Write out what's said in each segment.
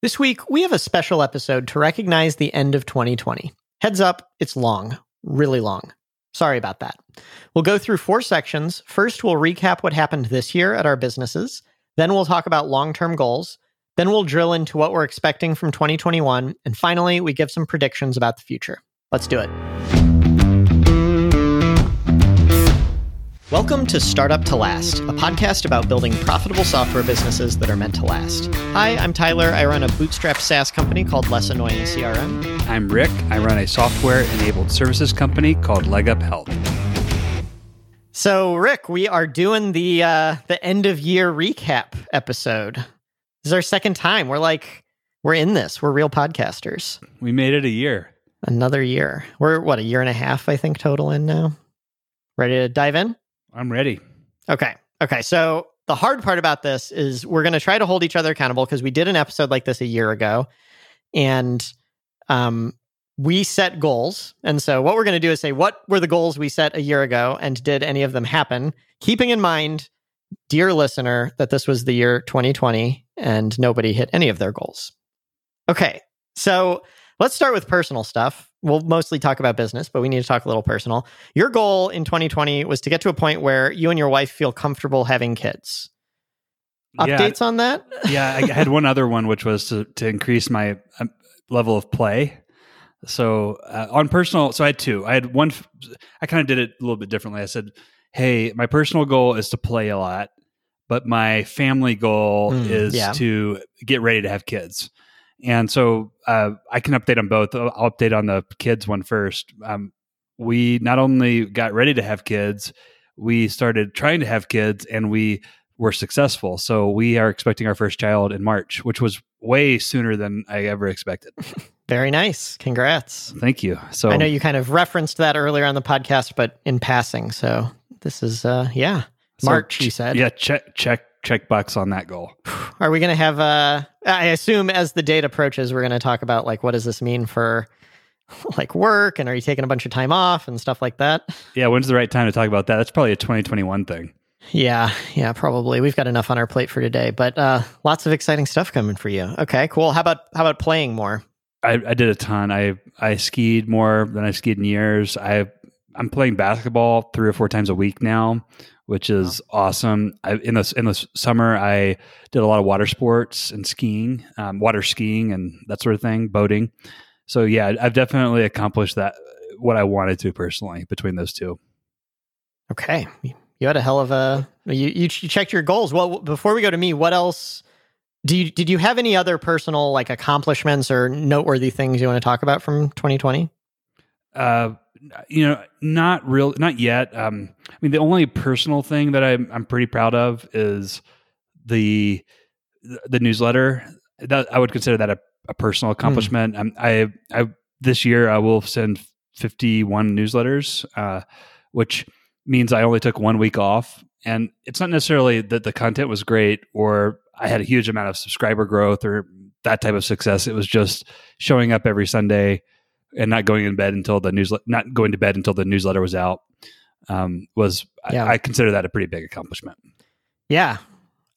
This week, we have a special episode to recognize the end of 2020. Heads up, it's long, really long. Sorry about that. We'll go through four sections. First, we'll recap what happened this year at our businesses. Then, we'll talk about long term goals. Then, we'll drill into what we're expecting from 2021. And finally, we give some predictions about the future. Let's do it. Welcome to Startup to Last, a podcast about building profitable software businesses that are meant to last. Hi, I'm Tyler. I run a bootstrap SaaS company called Less Annoying CRM. I'm Rick. I run a software enabled services company called Leg Up Health. So, Rick, we are doing the uh, the end of year recap episode. This is our second time. We're like, we're in this. We're real podcasters. We made it a year. Another year. We're what a year and a half, I think, total in now. Ready to dive in? I'm ready. Okay. Okay. So the hard part about this is we're going to try to hold each other accountable because we did an episode like this a year ago and um, we set goals. And so what we're going to do is say, what were the goals we set a year ago and did any of them happen? Keeping in mind, dear listener, that this was the year 2020 and nobody hit any of their goals. Okay. So let's start with personal stuff we'll mostly talk about business, but we need to talk a little personal. Your goal in 2020 was to get to a point where you and your wife feel comfortable having kids. Updates yeah, on that? yeah, I had one other one, which was to, to increase my um, level of play. So uh, on personal, so I had two. I had one. I kind of did it a little bit differently. I said, "Hey, my personal goal is to play a lot, but my family goal mm, is yeah. to get ready to have kids." And so uh, I can update on both. I'll update on the kids one first. Um, we not only got ready to have kids, we started trying to have kids and we were successful. So we are expecting our first child in March, which was way sooner than I ever expected. Very nice. Congrats. Thank you. So I know you kind of referenced that earlier on the podcast, but in passing. So this is, uh, yeah, March, so, you said. Yeah, check, check check box on that goal. Are we going to have uh I assume as the date approaches we're going to talk about like what does this mean for like work and are you taking a bunch of time off and stuff like that? Yeah, when's the right time to talk about that? That's probably a 2021 thing. Yeah, yeah, probably. We've got enough on our plate for today, but uh lots of exciting stuff coming for you. Okay, cool. How about how about playing more? I, I did a ton. I I skied more than I've skied in years. I I'm playing basketball three or four times a week now, which is wow. awesome. I, in the in the summer, I did a lot of water sports and skiing, um, water skiing and that sort of thing, boating. So yeah, I've definitely accomplished that what I wanted to personally between those two. Okay, you had a hell of a you you, you checked your goals. Well, before we go to me, what else? Do you, did you have any other personal like accomplishments or noteworthy things you want to talk about from 2020? Uh, you know, not real, not yet. Um, I mean, the only personal thing that I'm I'm pretty proud of is the the newsletter. That I would consider that a, a personal hmm. accomplishment. Mm. Um, I I this year I will send 51 newsletters, uh, which means I only took one week off. And it's not necessarily that the content was great or I had a huge amount of subscriber growth or that type of success. It was just showing up every Sunday and not going in bed until the newsletter, not going to bed until the newsletter was out, um, was yeah. I, I consider that a pretty big accomplishment. Yeah,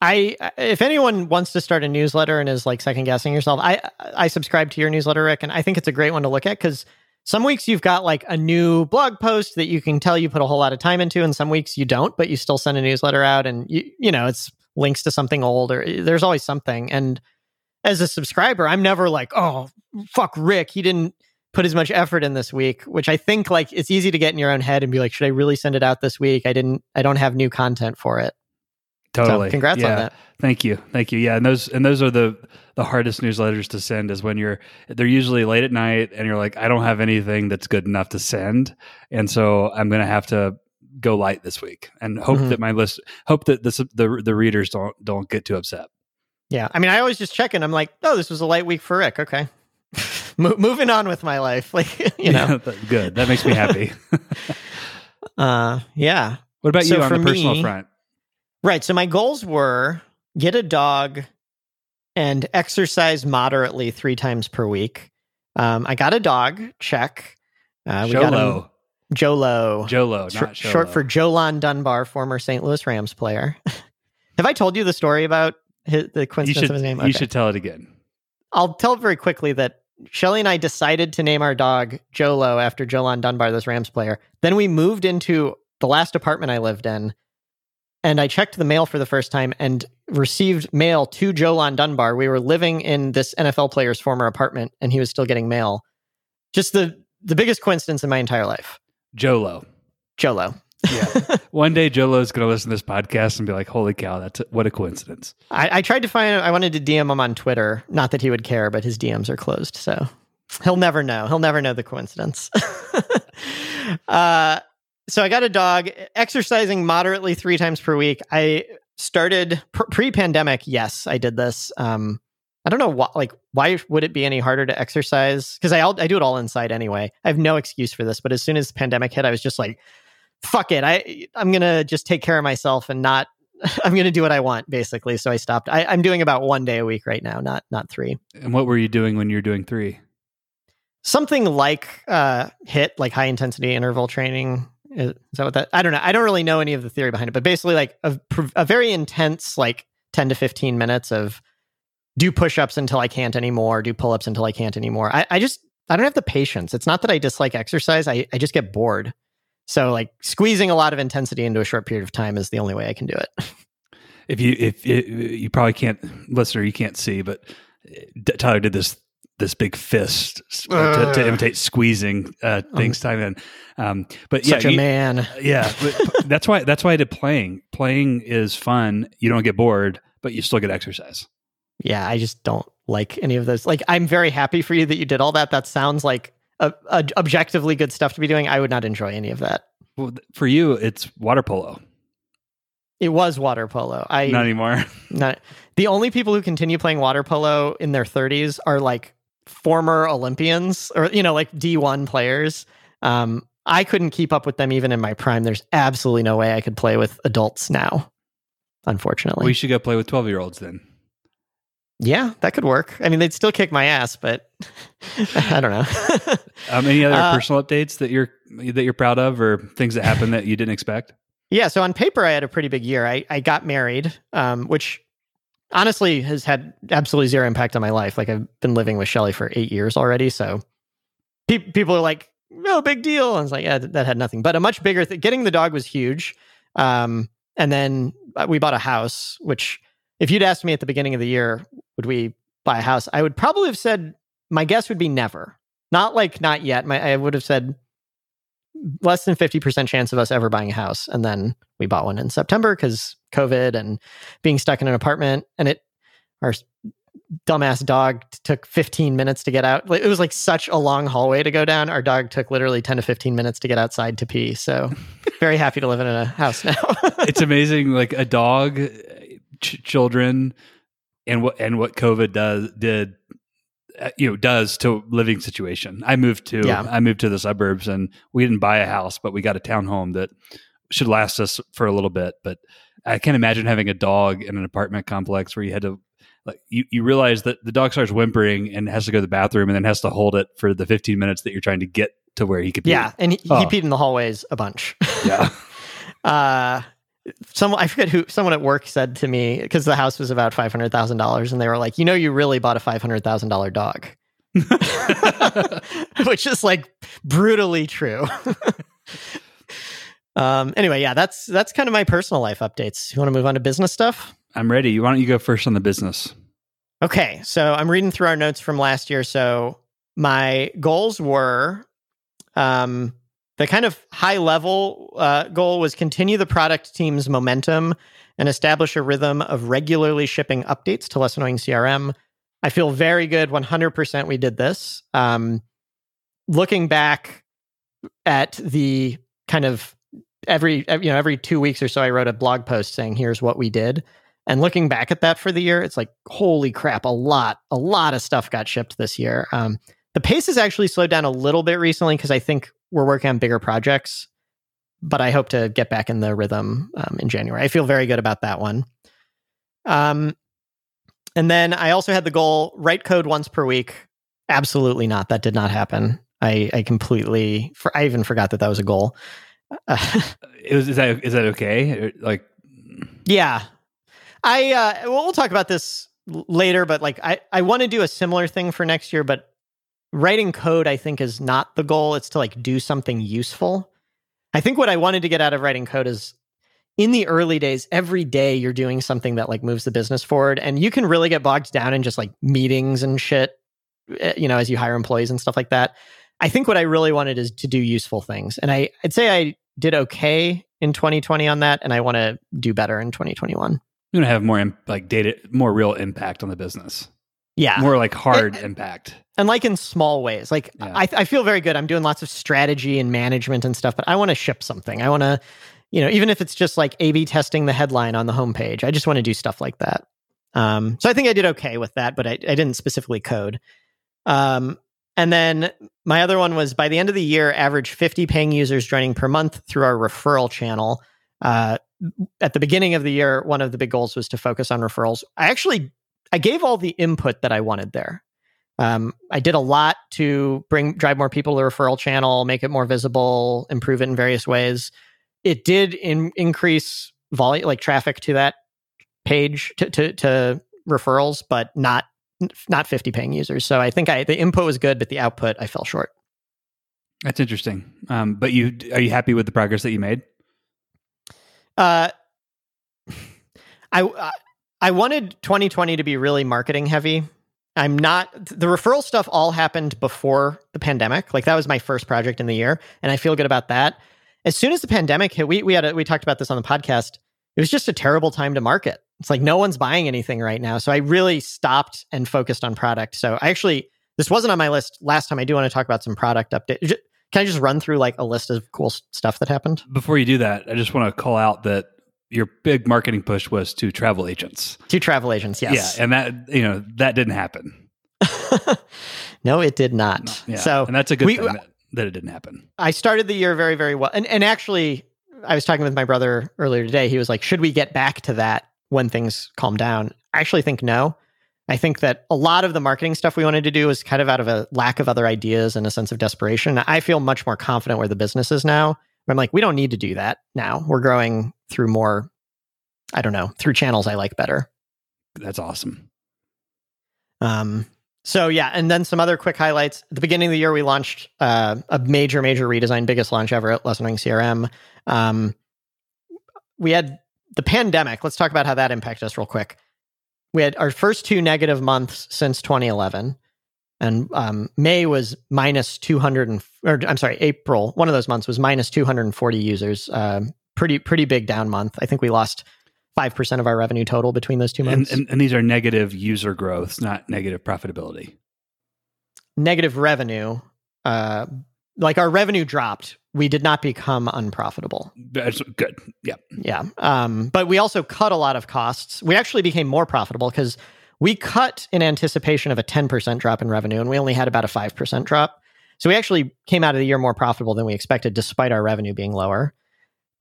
I if anyone wants to start a newsletter and is like second guessing yourself, I I subscribe to your newsletter, Rick, and I think it's a great one to look at because some weeks you've got like a new blog post that you can tell you put a whole lot of time into, and some weeks you don't, but you still send a newsletter out, and you you know it's links to something old or there's always something. And as a subscriber, I'm never like, oh fuck Rick, he didn't put as much effort in this week, which I think like it's easy to get in your own head and be like, should I really send it out this week? I didn't, I don't have new content for it. Totally. So congrats yeah. on that. Thank you. Thank you. Yeah. And those, and those are the, the hardest newsletters to send is when you're, they're usually late at night and you're like, I don't have anything that's good enough to send. And so I'm going to have to go light this week and hope mm-hmm. that my list, hope that this, the, the readers don't, don't get too upset. Yeah. I mean, I always just check in. I'm like, oh, this was a light week for Rick. Okay. Mo- moving on with my life. Like, you know, good. That makes me happy. uh, yeah. What about so you on the personal me, front? Right. So my goals were get a dog and exercise moderately three times per week. Um, I got a dog. Check. Uh, we Jolo. got him, Jolo. Jolo, not Sh- short for Jo-Lonn Dunbar, former St. Louis Rams player. Have I told you the story about his, the coincidence should, of his name? Okay. You should tell it again. I'll tell very quickly that Shelly and I decided to name our dog Jolo after Jo-Lonn Dunbar, this Rams player. Then we moved into the last apartment I lived in, and I checked the mail for the first time and received mail to Jo-Lonn Dunbar. We were living in this NFL player's former apartment, and he was still getting mail. Just the the biggest coincidence in my entire life. Jolo. Jolo. Yeah. One day Jolo is going to listen to this podcast and be like, "Holy cow, that's a, what a coincidence." I, I tried to find. I wanted to DM him on Twitter. Not that he would care, but his DMs are closed, so he'll never know. He'll never know the coincidence. uh, so I got a dog, exercising moderately three times per week. I started pr- pre-pandemic. Yes, I did this. Um, I don't know why. like, why would it be any harder to exercise? Because I I do it all inside anyway. I have no excuse for this. But as soon as pandemic hit, I was just like, fuck it. I I'm gonna just take care of myself and not. I'm gonna do what I want, basically. So I stopped. I, I'm doing about one day a week right now, not not three. And what were you doing when you were doing three? Something like uh, HIIT, like high intensity interval training. Is, is that what that? I don't know. I don't really know any of the theory behind it, but basically, like a, a very intense, like 10 to 15 minutes of do push ups until I can't anymore, do pull ups until I can't anymore. I, I just I don't have the patience. It's not that I dislike exercise. I, I just get bored. So like squeezing a lot of intensity into a short period of time is the only way I can do it. If you if it, you probably can't listener, you can't see, but uh, Tyler did this this big fist uh, to, to, imitate squeezing uh, things um, time in. Um, but such yeah, a you, man. Yeah, that's why that's why I did playing. Playing is fun. You don't get bored, but you still get exercise. Yeah, I just don't like any of those. Like, I'm very happy for you that you did all that. That sounds like objectively good stuff to be doing. I would not enjoy any of that. Well, for you, it's water polo. It was water polo. I not anymore. Not the only people who continue playing water polo in their 30s are like former Olympians or you know like D1 players. Um, I couldn't keep up with them even in my prime. There's absolutely no way I could play with adults now. Unfortunately, we should go play with 12 year olds then. Yeah, that could work. I mean, they'd still kick my ass, but I don't know. um, any other uh, personal updates that you're that you're proud of, or things that happened that you didn't expect? Yeah, so on paper, I had a pretty big year. I I got married, um, which honestly has had absolutely zero impact on my life. Like I've been living with Shelly for eight years already, so pe- people are like, "No big deal." And it's like, yeah, th- that had nothing. But a much bigger thing. Getting the dog was huge, um, and then uh, we bought a house, which if you'd asked me at the beginning of the year, would we buy a house? I would probably have said my guess would be never. Not like not yet. My I would have said less than 50% chance of us ever buying a house. And then we bought one in September because COVID and being stuck in an apartment. And it, our dumbass dog took 15 minutes to get out. It was like such a long hallway to go down. Our dog took literally 10 to 15 minutes to get outside to pee. So very happy to live in a house now. it's amazing. Like a dog, eh, ch- children, and what and what COVID does did uh, you know does to living situation. I moved to yeah. I moved to the suburbs and we didn't buy a house, but we got a townhome that should last us for a little bit. But I can't imagine having a dog in an apartment complex where you had to like you, you realize that the dog starts whimpering and has to go to the bathroom and then has to hold it for the 15 minutes that you're trying to get to where he could pee. Yeah, and he, oh. he peed in the hallways a bunch. Yeah. uh someone I forget who someone at work said to me because the house was about five hundred thousand dollars, and they were like, "You know, you really bought a five hundred thousand dollar dog," which is like brutally true. um. Anyway, yeah, that's that's kind of my personal life updates. You want to move on to business stuff? I'm ready. Why don't you go first on the business? Okay, so I'm reading through our notes from last year. So my goals were, um, the kind of high level uh, goal was continue the product team's momentum and establish a rhythm of regularly shipping updates to less annoying CRM. I feel very good. 100% we did this. Um, looking back at the kind of every you know every two weeks or so, I wrote a blog post saying here's what we did. And looking back at that for the year, it's like holy crap, a lot, a lot of stuff got shipped this year. Um, the pace has actually slowed down a little bit recently because I think we're working on bigger projects, but I hope to get back in the rhythm um, in January. I feel very good about that one. Um, and then I also had the goal write code once per week. Absolutely not. That did not happen. I, I completely, for, I even forgot that that was a goal. Uh, is, is that is that okay? Like, yeah, I uh, well, we'll talk about this later, but like I, I want to do a similar thing for next year, but writing code I think is not the goal. It's to like do something useful. I think what I wanted to get out of writing code is in the early days, every day you're doing something that like moves the business forward. And you can really get bogged down in just like meetings and shit, eh, you know, as you hire employees and stuff like that. I think what I really wanted is to do useful things. And I, I'd say I did okay in 2020 on that. And I want to do better in 2021. You're going to have more like data, more real impact on the business. Yeah. More like hard and, impact. And like in small ways. Like yeah. I, I feel very good. I'm doing lots of strategy and management and stuff, but I want to ship something. I want to, you know, even if it's just like A B testing the headline on the homepage, I just want to do stuff like that. Um, so I think I did okay with that, but I, I didn't specifically code. Um, and then my other one was by the end of the year, average 50 paying users joining per month through our referral channel. Uh, at the beginning of the year, one of the big goals was to focus on referrals. I actually I gave all the input that I wanted there. Um, I did a lot to bring drive more people to the referral channel, make it more visible, improve it in various ways. It did in, increase volume, like traffic to that page to, to, to referrals, but not not 50 paying users. So I think I the input was good, but the output I fell short. That's interesting. Um, but you are you happy with the progress that you made? Uh, I I wanted 2020 to be really marketing heavy. I'm not the referral stuff all happened before the pandemic. Like that was my first project in the year, and I feel good about that. As soon as the pandemic hit, we we had a, we talked about this on the podcast. It was just a terrible time to market. It's like no one's buying anything right now. So I really stopped and focused on product. So I actually this wasn't on my list last time. I do want to talk about some product update. Can I just run through like a list of cool stuff that happened? Before you do that, I just want to call out that your big marketing push was to travel agents. To travel agents, yes. Yeah, and that you know that didn't happen. no, it did not. No, yeah. So, and that's a good we, thing that, that, it didn't happen. I started the year very, very well, and and actually, I was talking with my brother earlier today. He was like, "Should we get back to that when things calm down?" I actually think no. I think that a lot of the marketing stuff we wanted to do was kind of out of a lack of other ideas and a sense of desperation. I feel much more confident where the business is now. I'm like, we don't need to do that now. We're growing through more, I don't know, through channels I like better. That's awesome. Um, so yeah, and then some other quick highlights. At the beginning of the year, we launched uh, a major, major redesign, biggest launch ever at Less Annoying CRM. Um, we had the pandemic. Let's talk about how that impacted us real quick. We had our first two negative months since 2011 and um, May was minus 200 and, or I'm sorry, April, one of those months was minus 240 users. Uh, pretty pretty big down month. I think we lost five percent of our revenue total between those two months. And, and, and, these are negative user growths, not negative profitability. Negative revenue, uh, like our revenue dropped. We did not become unprofitable. That's good. Yeah, yeah. Um, but we also cut a lot of costs. We actually became more profitable because we cut in anticipation of a 10% drop in revenue, and we only had about a 5% drop. So we actually came out of the year more profitable than we expected, despite our revenue being lower.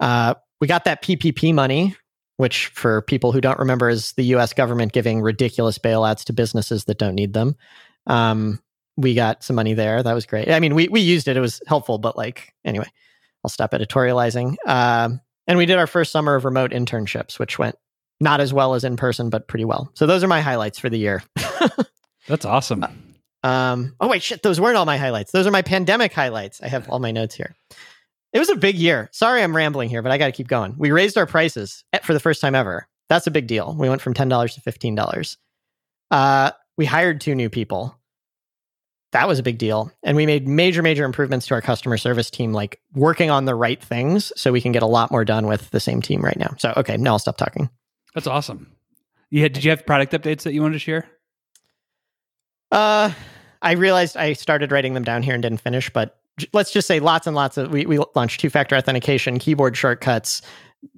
Uh, we got that PPP money, which for people who don't remember is the US government giving ridiculous bailouts to businesses that don't need them. Um, we got some money there. That was great. I mean, we, we used it, it was helpful, but like, anyway, I'll stop editorializing. Uh, and we did our first summer of remote internships, which went not as well as in person, but pretty well. So those are my highlights for the year. That's awesome. Um, oh wait, shit, those weren't all my highlights. Those are my pandemic highlights. I have all my notes here. It was a big year. Sorry, I'm rambling here, but I got to keep going. We raised our prices for the first time ever. That's a big deal. We went from ten dollars to fifteen dollars. Uh, we hired two new people. That was a big deal. And we made major, major improvements to our customer service team, like working on the right things so we can get a lot more done with the same team right now. So, okay, now I'll stop talking. That's awesome. Yeah, did you have product updates that you wanted to share? Uh, I realized I started writing them down here and didn't finish, but let's just say lots and lots of we, we launched two-factor authentication, keyboard shortcuts,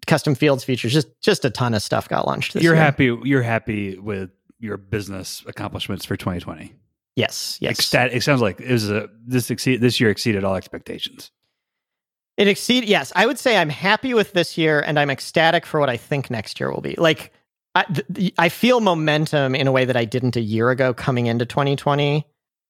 custom fields features, just just a ton of stuff got launched. you're year. happy. You're happy with your business accomplishments for 2020. Yes, yes. Ecstatic, it sounds like it was a this exceed this year exceeded all expectations. It exceed yes, I would say I'm happy with this year and I'm ecstatic for what I think next year will be. Like I, th- I feel momentum in a way that I didn't a year ago coming into 2020.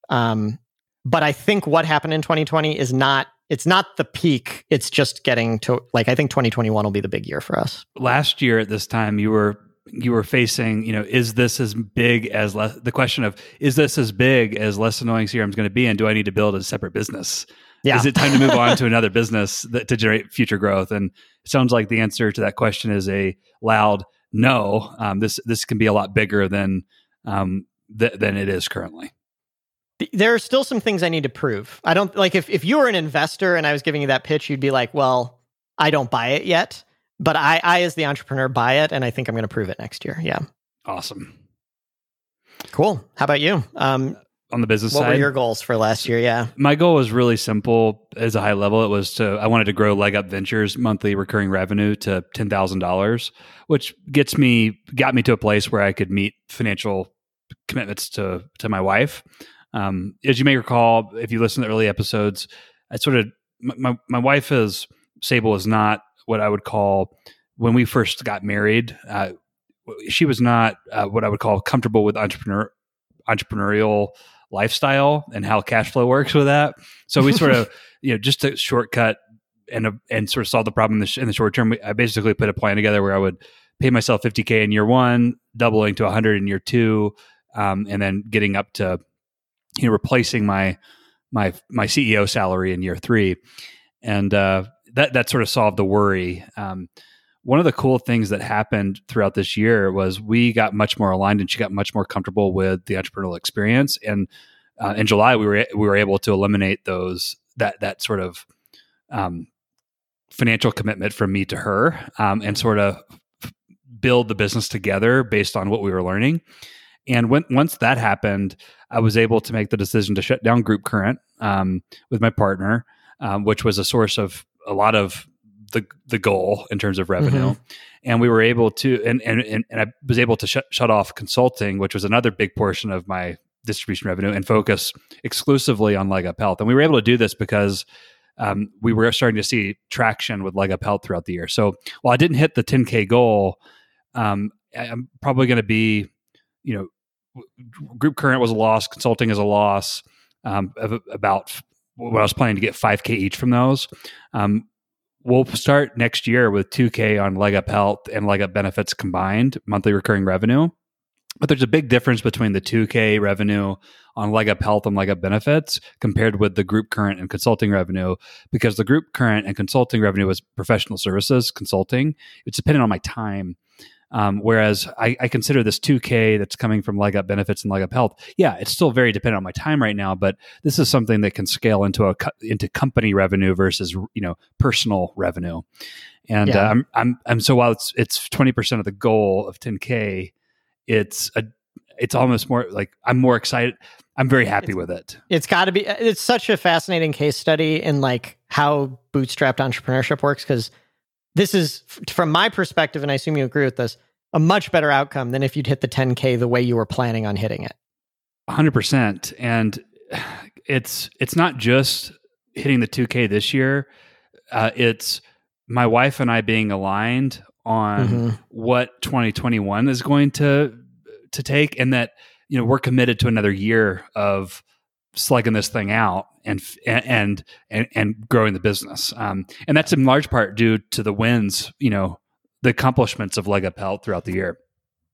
Um, but I think what happened in 2020 is not it's not the peak. It's just getting to like I think 2021 will be the big year for us. Last year at this time you were you were facing, you know, is this as big as the question of is this as big as less annoying CRM is going to be, and do I need to build a separate business? Yeah. Is it time to move on to another business that, to generate future growth? And it sounds like the answer to that question is a loud no. Um, this this can be a lot bigger than um, th- than it is currently. There are still some things I need to prove. I don't like if if you were an investor and I was giving you that pitch, you'd be like, "Well, I don't buy it yet." but I, I as the entrepreneur buy it, and I think I'm going to prove it next year. Yeah. Awesome. Cool. How about you? Um, on the business what side, were your goals for last year? Yeah. My goal was really simple as a high level. It was to I wanted to grow Leg Up Ventures monthly recurring revenue to ten thousand dollars, which gets me got me to a place where I could meet financial commitments to to my wife. Um, as you may recall, if you listen to early episodes, I sort of my my wife is Sable is not what I would call when we first got married. Uh, she was not uh, what I would call comfortable with entrepreneur entrepreneurial lifestyle and how cash flow works with that. So we sort of you know just a shortcut and a, and sort of solve the problem in the, sh- in the short term. I basically put a plan together where I would pay myself 50k in year one, doubling to 100 in year two, um, and then getting up to you know replacing my my my CEO salary in year three. And uh, that that sort of solved the worry. Um, one of the cool things that happened throughout this year was we got much more aligned and she got much more comfortable with the entrepreneurial experience. And uh, in July, we were we were able to eliminate those that that sort of um, financial commitment from me to her um, and sort of build the business together based on what we were learning. And when, once that happened, I was able to make the decision to shut down Group Current um, with my partner, um, which was a source of a lot of the the goal in terms of revenue. Mm-hmm. And we were able to and and and, I was able to shut shut off consulting, which was another big portion of my distribution revenue, and focus exclusively on Leg Up Health. And we were able to do this because um, we were starting to see traction with Leg Up Health throughout the year. So while I didn't hit the 10k goal, um, I'm probably going to be, you know, Group Current was a loss, consulting is a loss. Um, about what I was planning to get 5K each from those. Um, we'll start next year with 2K on Leg Up Health and Leg Up Benefits combined monthly recurring revenue. But there's a big difference between the 2K revenue on Leg Up Health and Leg Up Benefits compared with the group current and consulting revenue because the group current and consulting revenue was professional services consulting. It's dependent on my time. Um, whereas I, I, consider this 2K that's coming from Leg Up Benefits and Leg Up Health. Yeah, it's still very dependent on my time right now, but this is something that can scale into a into company revenue versus you know personal revenue. And yeah. uh, I'm, I'm I'm so while it's it's 20 percent of the goal of 10K, it's a it's almost more like I'm more excited. I'm very happy it's, with it. It's got to be. It's such a fascinating case study in like how bootstrapped entrepreneurship works because this is from my perspective, and I assume you agree with this, a much better outcome than if you'd hit the 10k the way you were planning on hitting it. 100%. And it's it's not just hitting the 2k this year. Uh, it's my wife and I being aligned on mm-hmm. what 2021 is going to to take and that you know we're committed to another year of slugging this thing out and and and and growing the business. Um, and that's in large part due to the wins, you know, the accomplishments of Leg Up Health throughout the year.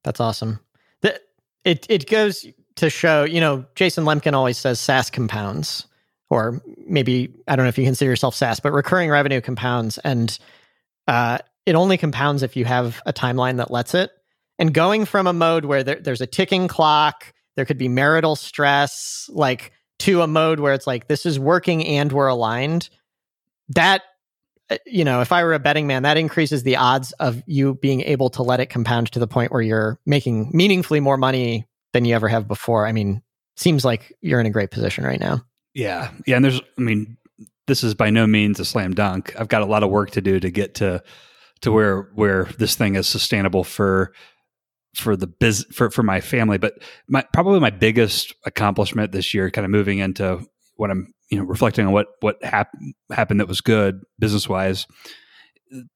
That's awesome. The, it it goes to show, you know, Jason Lemkin always says SaaS compounds, or maybe I don't know if you consider yourself SaaS, but recurring revenue compounds, and uh, it only compounds if you have a timeline that lets it. And going from a mode where there, there's a ticking clock, there could be marital stress, like to a mode where it's like this is working and we're aligned that uh, you know if i were a betting man that increases the odds of you being able to let it compound to the point where you're making meaningfully more money than you ever have before. I mean seems like you're in a great position right now. Yeah. Yeah and there's i mean this is by no means a slam dunk. I've got a lot of work to do to get to to where where this thing is sustainable for for the biz for, for my family. But my probably my biggest accomplishment this year, kind of moving into what I'm you know reflecting on what what hap- happened that was good business wise.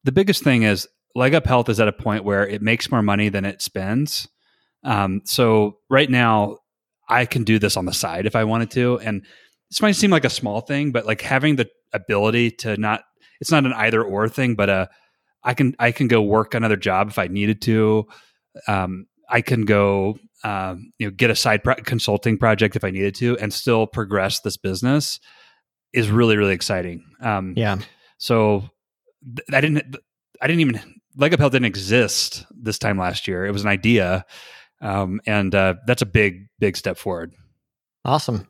The biggest thing is Leg Up Health is at a point where it makes more money than it spends. Um, so right now, I can do this on the side if I wanted to, and this might seem like a small thing, but like having the ability to not it's not an either or thing, but a uh, I can I can go work another job if I needed to um, I can go, um, you know, get a side pro- consulting project if I needed to, and still progress this business is really really exciting. Um, Yeah. so th- I didn't, I didn't even leg Legapel didn't exist this time last year. It was an idea, um, and uh, that's a big big step forward. Awesome.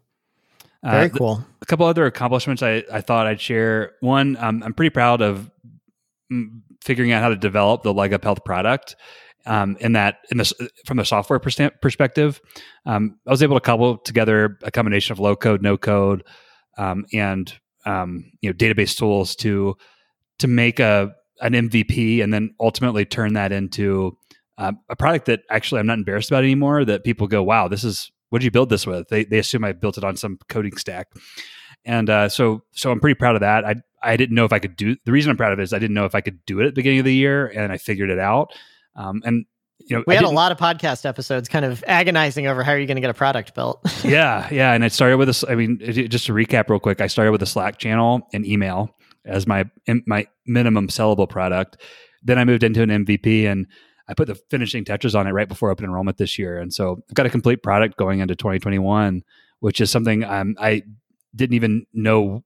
Uh, Very th- cool. a couple other accomplishments I, I thought I'd share. One, um, I'm pretty proud of figuring out how to develop the leg up health product. Um, in that, in this, from the software perspective, um, I was able to cobble together a combination of low code, no code, um, and um, you know database tools to to make a an MVP and then ultimately turn that into um, a product that actually I'm not embarrassed about anymore. That people go, "Wow, this is what did you build this with?" They they assume I built it on some coding stack, and uh, so so I'm pretty proud of that. I I didn't know if I could do. The reason I'm proud of it is I didn't know if I could do it at the beginning of the year, and I figured it out. Um, and you know, We I had a lot of podcast episodes kind of agonizing over how are you going to get a product built. yeah, yeah. And it started with this. I mean, it- just to recap real quick, I started with a Slack channel and email as my my minimum sellable product. Then I moved into an MVP and I put the finishing touches on it right before open enrollment this year. And so I've got a complete product going into 2021, which is something um, I didn't even know.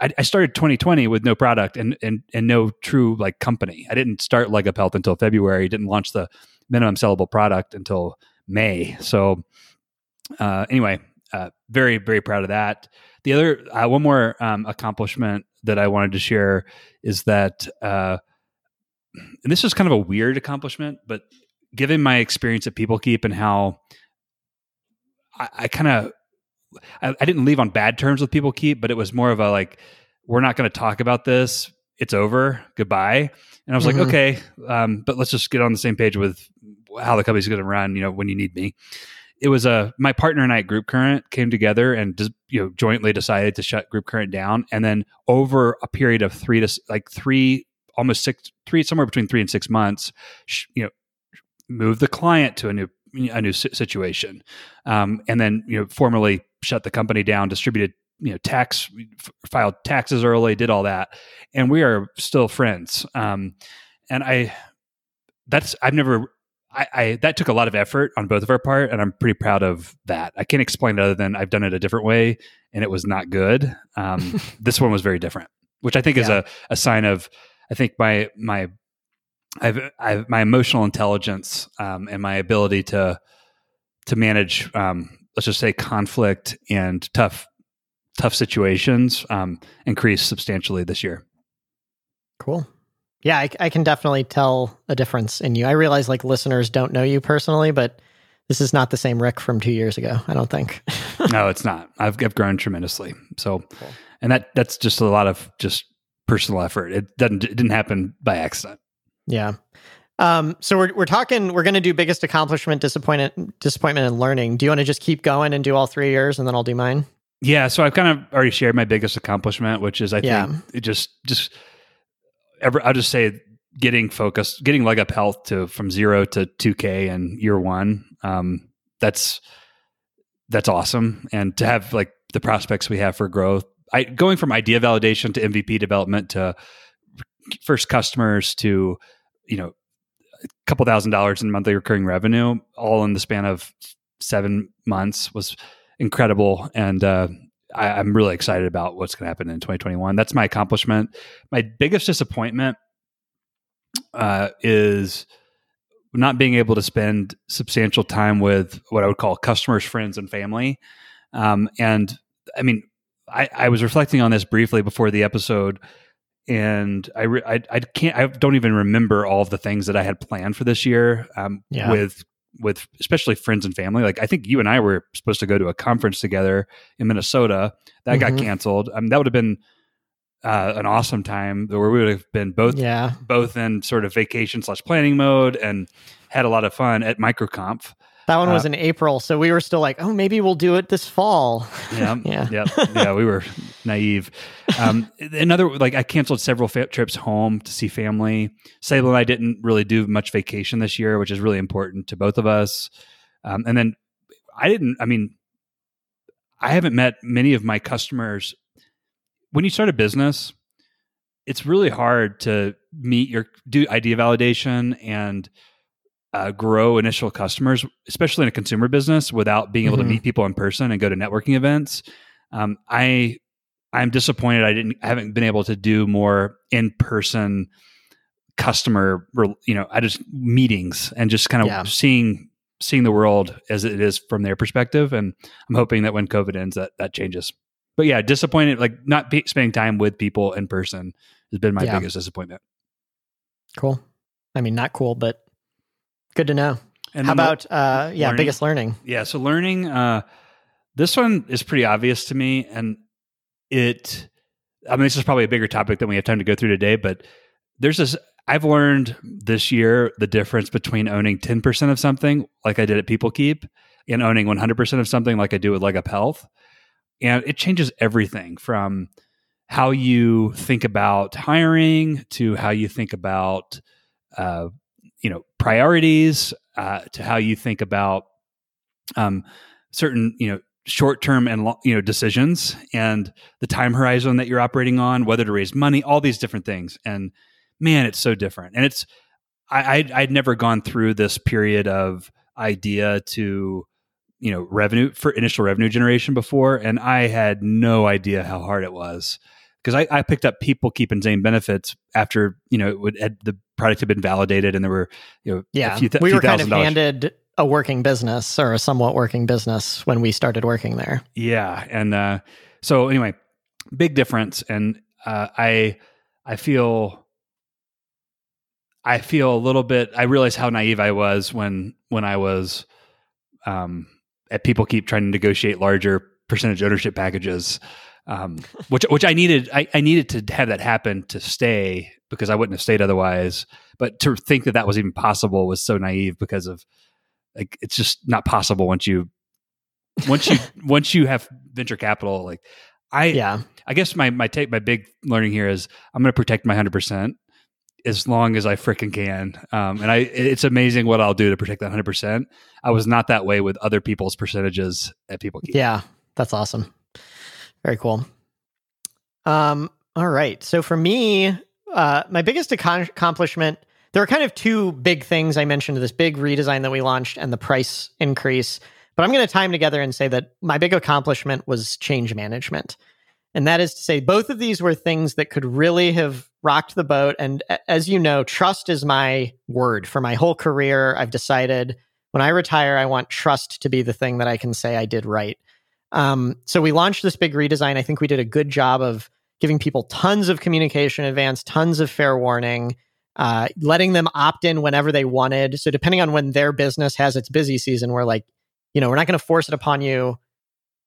I, I started 2020 with no product and and and no true like company. I didn't start Leg Up Health until February. Didn't launch the minimum sellable product until May. So uh, anyway, uh, very very proud of that. The other uh, one more um, accomplishment that I wanted to share is that, uh, and this is kind of a weird accomplishment, but given my experience at PeopleKeep and how I, I kind of I, I didn't leave on bad terms with PeopleKeep, but it was more of a like we're not going to talk about this. It's over. Goodbye. And I was Mhm. like, okay, um, but let's just get on the same page with how the company's going to run. You know, when you need me it was a my partner and I at Group Current came together and just you know jointly decided to shut Group Current down, and then over a period of three to like three almost six three somewhere between three and six months, sh- you know, move the client to a new a new situation, um, and then you know formally shut the company down, distributed you know tax filed taxes early, did all that, and we are still friends. Um, and I that's I've never I, I that took a lot of effort on both of our part, and I'm pretty proud of that. I can't explain it other than I've done it a different way, and it was not good. Um, this one was very different, which I think is a, a sign of I think my my I've, I've my emotional intelligence um, and my ability to to manage um, let's just say conflict and tough tough situations um, increased substantially this year. Cool. Yeah, I, I can definitely tell a difference in you. I realize like listeners don't know you personally, but this is not the same Rick from two years ago. I don't think. no, it's not. I've, I've grown tremendously. So, Cool. and that that's just a lot of just personal effort. It doesn't it didn't happen by accident. yeah. Um, so we're we're talking. We're going to do biggest accomplishment, disappointment, disappointment, and learning. Do you want to just keep going and do all three years, and then I'll do mine? Yeah, so I've kind of already shared my biggest accomplishment, which is I Yeah. think it just just ever I'll just say getting focused, getting leg up health to from zero to two K in year one. Um, that's that's awesome, and to have like the prospects we have for growth. I going from idea validation to MVP development to first customers to you know couple thousand dollars in monthly recurring revenue, all in the span of seven months was incredible. And uh, I, i'm really excited about what's going to happen in 2021 that's my accomplishment. My biggest disappointment uh, is not being able to spend substantial time with what i would call customers friends and family. Um, and i mean I, I was reflecting on this briefly before the episode and I, re- I I can't I don't even remember all of the things that I had planned for this year um, Yeah. with with especially friends and family. Like I think you and I were supposed to go to a conference together in Minnesota that got Mhm. canceled. Um, that would have been uh, an awesome time where we would have been both Yeah. both in sort of vacation slash planning mode and had a lot of fun at MicroConf. That one was Uh, in April, so we were still like, oh, maybe we'll do it this fall. Yeah, Yeah. yeah, yeah. We were naive. Um, another like I canceled several fa- trips home to see family. Sable and I didn't really do much vacation this year, which is really important to both of us. Um, and then I didn't. I mean, I haven't met many of my customers. When you start a business, it's really hard to meet your do idea validation and uh, grow initial customers, especially in a consumer business, without being able Mhm. to meet people in person and go to networking events. Um, I I'm disappointed I didn't I haven't been able to do more in person customer you know I just meetings and just kind of Yeah. seeing seeing the world as it is from their perspective and I'm hoping that when COVID ends that that changes. But yeah, disappointed like not be, spending time with people in person has been my Yeah. biggest disappointment. Cool. I mean, not cool, but good to know. And How about uh yeah, learning? biggest learning? Yeah, so learning uh this one is pretty obvious to me and it I mean this is probably a bigger topic than we have time to go through today, but there's this I've learned this year the difference between owning 10% of something like I did at PeopleKeep and owning 100% of something like I do with Leg Up Health. And it changes everything from how you think about hiring to how you think about uh, you know priorities uh, to how you think about um, certain you know short term and lo- you know decisions and the time horizon that you're operating on whether to raise money all these different things. And man it's so different. And it's I, I'd, I'd never gone through this period of idea to you know revenue for initial revenue generation before and i had no idea how hard it was because I, I picked up people keeping Zane benefits after you know it would had, the product had been validated and there were you know Yeah. a few th- we were kind of dollars. handed a working business or a somewhat working business when we started working there. Yeah, and uh, so anyway, big difference, and uh, I I feel I feel a little bit. I realize how naive I was when when I was um, at PeopleKeep trying to negotiate larger percentage ownership packages, um, which which I needed. I, I needed to have that happen to stay because I wouldn't have stayed otherwise. But to think that that was even possible was so naive because of like it's just not possible once you once you once you have venture capital like i Yeah. i guess my my take my big learning here is i'm going to protect my 100% as long as i freaking can um, and i it's amazing what i'll do to protect that 100% i was not that way with other people's percentages at PeopleKeep Yeah. That's awesome. Very cool. Um, all right. So for me, uh, my biggest accom- accomplishment, there are kind of two big things I mentioned this big redesign that we launched and the price increase. But I'm going to tie them together and say that my big accomplishment was change management. And that is to say, both of these were things that could really have rocked the boat. And as you know, trust is my word for my whole career. I've decided when I retire, I want trust to be the thing that I can say I did right. Um, so we launched this big redesign. I think we did a good job of giving people tons of communication in advance, tons of fair warning, uh, letting them opt in whenever they wanted. So depending on when their business has its busy season, we're like, you know, we're not going to force it upon you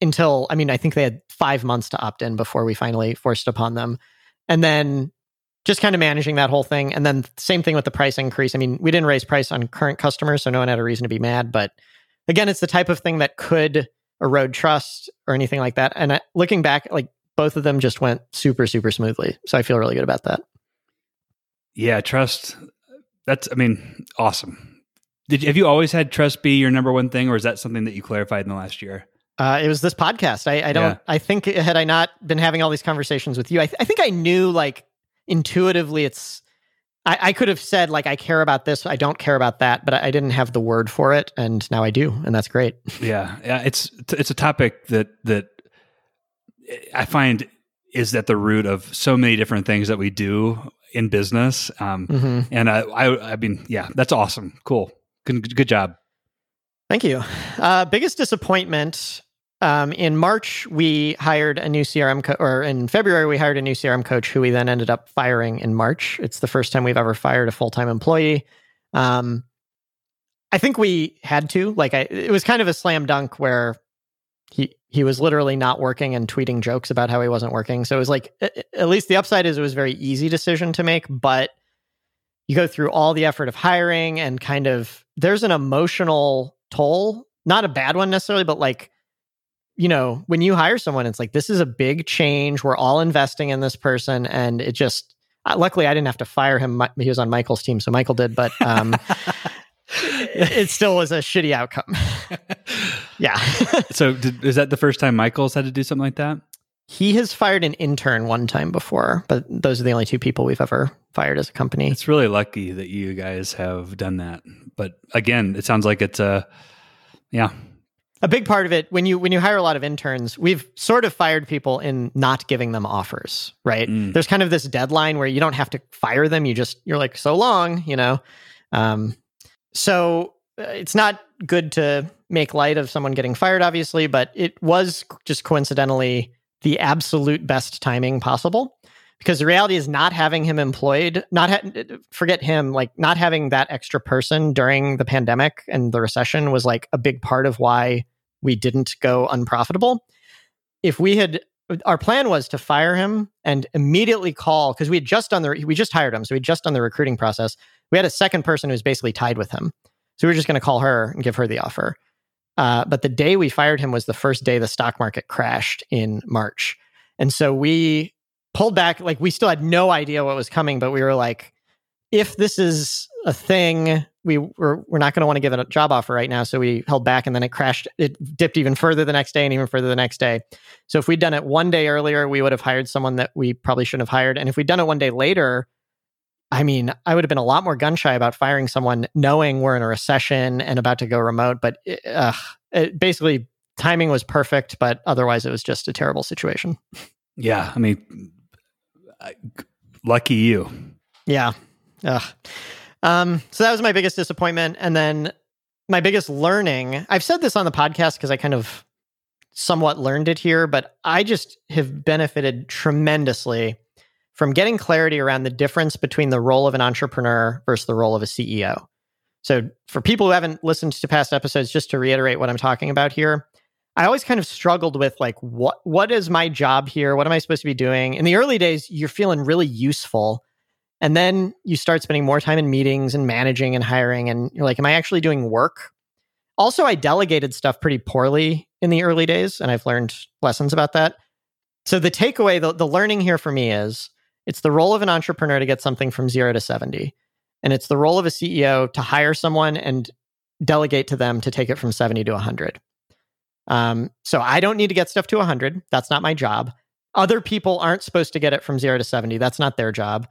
until, I mean, I think they had five months to opt in before we finally forced upon them. And then just kind of managing that whole thing. And then same thing with the price increase. I mean, we didn't raise price on current customers, so no one had a reason to be mad. But again, it's the type of thing that could erode trust or anything like that. And I, looking back, like both of them just went super, super smoothly. So I feel really good about that. yeah trust that's i mean awesome did you, have you always had trust be your number one thing or is that something that you clarified in the last year Uh, it was this podcast. I, I don't. Yeah. I think had I not been having all these conversations with you, I, th- I think I knew like intuitively. It's. I, I could have said like I care about this. I don't care about that, but I, I didn't have the word for it, and now I do, and that's great. yeah yeah it's it's a topic that that i find is at the root of so many different things that we do in business um hmm and I, I i mean yeah that's awesome cool good, good job Thank you. Uh, biggest disappointment. Um, in March, we hired a new CRM, co- or in February, we hired a new CRM coach who we then ended up firing in March. It's the first time we've ever fired a full time employee. Um, I think we had to. Like, I, it was kind of a slam dunk where he he was literally not working and tweeting jokes about how he wasn't working. So it was like, at least the upside is it was a very easy decision to make, but you go through all the effort of hiring and kind of there's an emotional toll, not a bad one necessarily, but like, you know, when you hire someone, it's like, this is a big change. We're all investing in this person. And it just, uh, luckily, I didn't have to fire him. He was on Michael's team, so Michael did, but um, it, it still was a shitty outcome. yeah. so did, is that the first time michael's had to do something like that he has fired an intern one time before, but those are the only two people we've ever fired as a company. It's really lucky that you guys have done that. But again, it sounds like it's a yeah. A big part of it when you when you hire a lot of interns, we've sort of fired people in not giving them offers, right? Mm. There's kind of this deadline where you don't have to fire them, you just you're like so long, you know. Um so uh, it's not good to make light of someone getting fired obviously, but it was just coincidentally the absolute best timing possible because the reality is not having him employed not ha- forget him like not having that extra person during the pandemic and the recession was like a big part of why we didn't go unprofitable if we had our plan was to fire him and immediately call because we had just done the we just hired him so we just done the recruiting process we had a second person who was basically tied with him so we were just going to call her and give her the offer uh, but the day we fired him was the first day the stock market crashed in March. And so we pulled back. Like we still had no idea what was coming, but we were like, if this is a thing, we were, we're not going to want to give it a job offer right now. So we held back and then it crashed. It dipped even further the next day and even further the next day. So if we'd done it one day earlier, we would have hired someone that we probably shouldn't have hired. And if we'd done it one day later, I mean, I would have been a lot more gun shy about firing someone knowing we're in a recession and about to go remote. But uh, it basically, timing was perfect, but otherwise, it was just a terrible situation. Yeah. I mean, I, lucky you. Yeah. Ugh. Um, so that was my biggest disappointment. And then my biggest learning I've said this on the podcast because I kind of somewhat learned it here, but I just have benefited tremendously from getting clarity around the difference between the role of an entrepreneur versus the role of a CEO. So, for people who haven't listened to past episodes, just to reiterate what I'm talking about here, I always kind of struggled with like what what is my job here? What am I supposed to be doing? In the early days, you're feeling really useful. And then you start spending more time in meetings and managing and hiring and you're like, am I actually doing work? Also, I delegated stuff pretty poorly in the early days and I've learned lessons about that. So the takeaway, the, the learning here for me is it's the role of an entrepreneur to get something from 0 to 70. And it's the role of a CEO to hire someone and delegate to them to take it from 70 to 100. Um, so I don't need to get stuff to 100. That's not my job. Other people aren't supposed to get it from 0 to 70. That's not their job.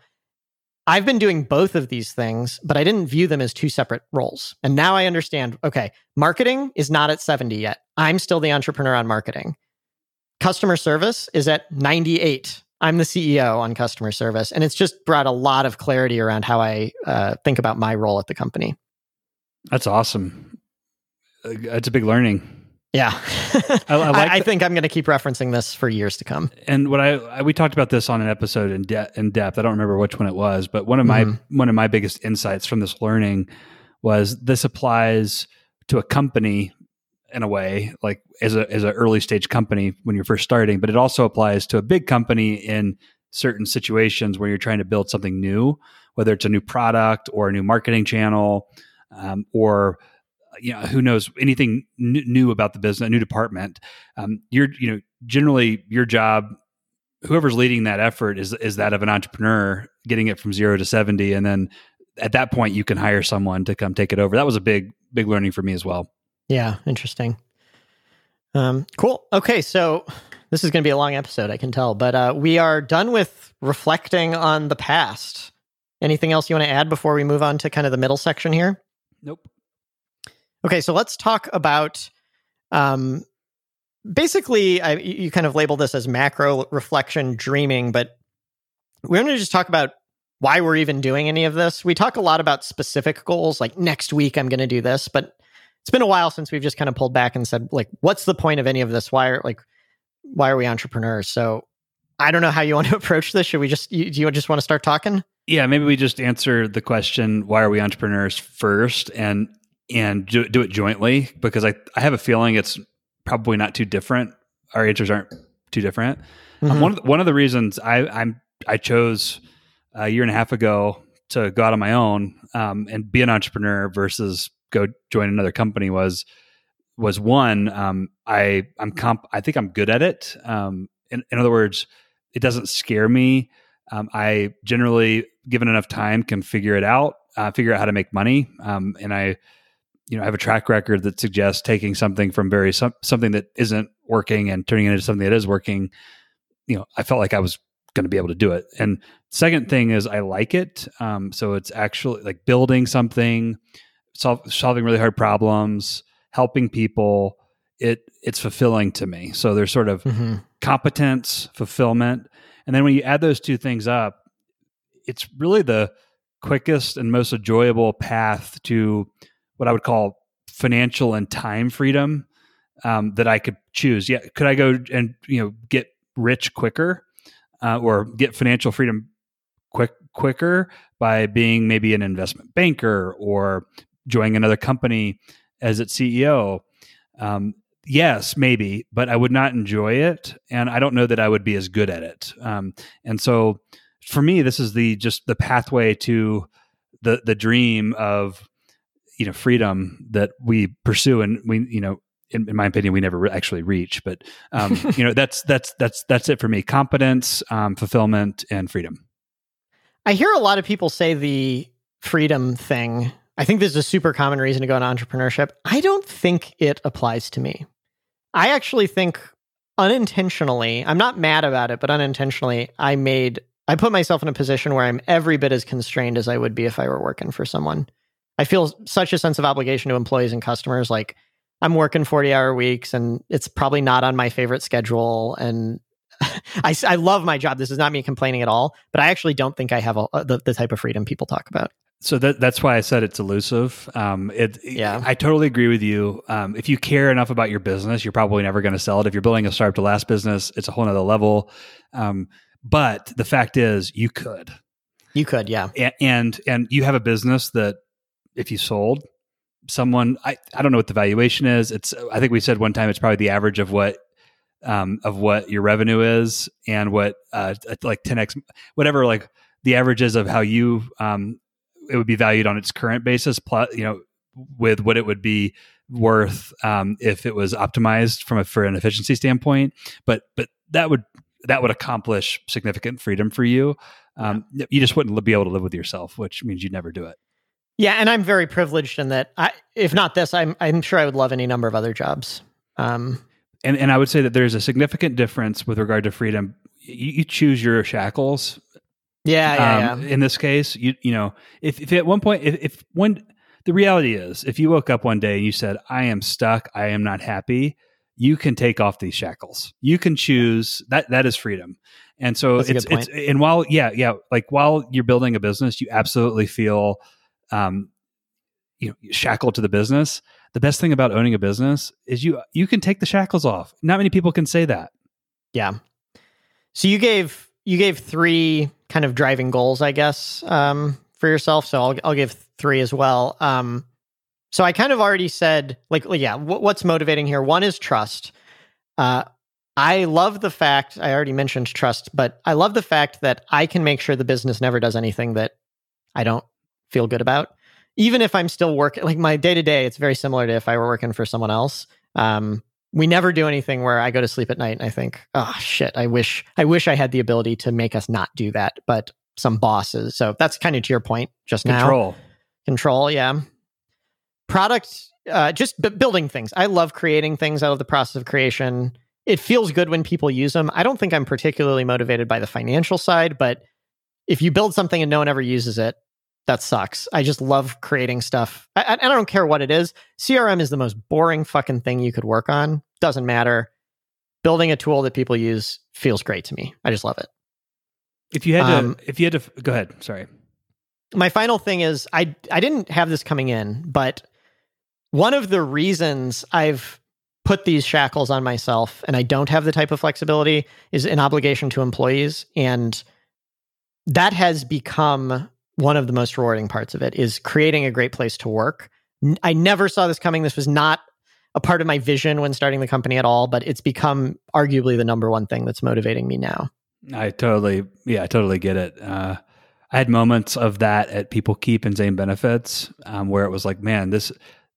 I've been doing both of these things, but I didn't view them as two separate roles. And now I understand okay, marketing is not at 70 yet. I'm still the entrepreneur on marketing. Customer service is at 98. I'm the CEO on customer service. And it's just brought a lot of clarity around how I uh, think about my role at the company. That's awesome. Uh, That's a big learning. Yeah. I, I, like I, I think I'm going to keep referencing this for years to come. and what I, I we talked about this on an episode in, de- in depth. I don't remember which one it was, but one of my Mhm. one of my biggest insights from this learning was this applies to a company in a way, like as a as an early stage company when you're first starting, but it also applies to a big company in certain situations where you're trying to build something new, whether it's a new product or a new marketing channel, um, or you know who knows anything n- new about the business, a new department. Um, you're you know generally your job whoever's leading that effort is is that of an entrepreneur getting it from zero to 70 and then at that point you can hire someone to come take it over that was a big big learning for me as well Yeah, interesting. Um, cool. Okay, so this is going to be a long episode, I can tell, but uh, we are done with reflecting on the past. Anything else you want to add before we move on to kind of the middle section here? nope Okay, so let's talk about um, basically, I, you kind of label this as macro reflection dreaming, but we're going to just talk about why we're even doing any of this. We talk a lot about specific goals, like next week I'm going to do this, but it's been a while since we've just kind of pulled back and said, like, what's the point of any of this? Why are like, why are we entrepreneurs? So I don't know how you want to approach this. Should we just, you, do you just want to start talking? yeah maybe we just answer the question why are we entrepreneurs first and and do, do it jointly because I, I have a feeling it's probably not too different our answers aren't too different Um, Mhm. one of the, one of the reasons I I'm I chose a year and a half ago to go out on my own um, and be an entrepreneur versus go join another company was was one um, I I'm comp I think I'm good at it. Um, in, in other words, it doesn't scare me. Um, I generally, given enough time, can figure it out, uh, figure out how to make money, um, and I you know, I have a track record that suggests taking something from very some, something that isn't working and turning it into something that is working. You know, I felt like I was going to be able to do it, and second thing is I like it. Um, so it's actually like building something, sol- solving really hard problems, helping people. It it's fulfilling to me. So there's sort of Mm-hmm. competence, fulfillment, and then when you add those two things up, it's really the quickest and most enjoyable path to what I would call financial and time freedom um, that I could choose. Yeah, could I go and you know get rich quicker uh, or get financial freedom quick quicker by being maybe an investment banker or joining another company as its CEO? Um, yes, maybe, but I would not enjoy it, and I don't know that I would be as good at it. Um, and so, for me, this is the just the pathway to the the dream of you know freedom that we pursue, and we you know. In, in my opinion, we never re- actually reach, but um, you know that's that's that's that's it for me: competence, um, fulfillment, and freedom. I hear a lot of people say the freedom thing. I think this is a super common reason to go into entrepreneurship. I don't think it applies to me. I actually think unintentionally, I'm not mad about it, but unintentionally, I made, I put myself in a position where I'm every bit as constrained as I would be if I were working for someone. I feel such a sense of obligation to employees and customers. Like I'm working 40 hour weeks and it's probably not on my favorite schedule. And I, I love my job. This is not me complaining at all, but I actually don't think I have a, the, the type of freedom people talk about. So that, that's why I said it's elusive. Um, it, Yeah. I totally agree with you. Um, if you care enough about your business, you're probably never going to sell it. If you're building a startup to last business, it's a whole nother level. Um, but the fact is, you could, You could, yeah. A- and and you have a business that if you sold someone, I I don't know what the valuation is. It's I think we said one time it's probably the average of what um, of what your revenue is and what uh, like 10x whatever like the averages of how you um, it would be valued on its current basis plus you know with what it would be worth um, if it was optimized from a for an efficiency standpoint. But but that would that would accomplish significant freedom for you. Um, you just wouldn't be able to live with yourself which means you'd never do it Yeah, and I'm very privileged in that. I, if not this, I'm I'm sure I would love any number of other jobs. Um, and and I would say that there's a significant difference with regard to freedom. You, you choose your shackles. yeah, yeah, um, yeah. In this case, you you know, if, if at one point, if, if when the reality is, if you woke up one day and you said, "I am stuck, I am not happy," you can take off these shackles. You can choose that. That is freedom. And so That's it's it's and while yeah yeah like while you're building a business, you absolutely feel um you know shackled to the business the best thing about owning a business is you you can take the shackles off not many people can say that yeah. So you gave you gave three kind of driving goals, I guess, um, for yourself. So I'll I'll give three as well. Um, so I kind of already said, like, yeah, what, what's motivating here? One is trust. Uh, I love the fact I already mentioned trust, but I love the fact that I can make sure the business never does anything that I don't feel good about. Even if I'm still working, like my day to day, it's very similar to if I were working for someone else. Um, we never do anything where I go to sleep at night and I think, oh shit, I wish I wish I had the ability to make us not do that, but some bosses. So that's kind of to your point just now. control Control, yeah. Product, uh, just b- building things. I love creating things out of the process of creation. It feels good when people use them. I don't think I'm particularly motivated by the financial side, but if you build something and no one ever uses it, that sucks. I just love creating stuff. I, I, don't care what it is. CRM is the most boring fucking thing you could work on. Doesn't matter. Building a tool that people use feels great to me. I just love it. if you had Um, to if you had to go ahead sorry my final thing is I I didn't have this coming in, but one of the reasons I've put these shackles on myself and I don't have the type of flexibility is an obligation to employees and that has become one of the most rewarding parts of it is creating a great place to work. I never saw this coming. This was not a part of my vision when starting the company at all, but it's become arguably the number one thing that's motivating me now. i totally yeah i totally get it uh i had moments of that at PeopleKeep and zane benefits um, where it was like man this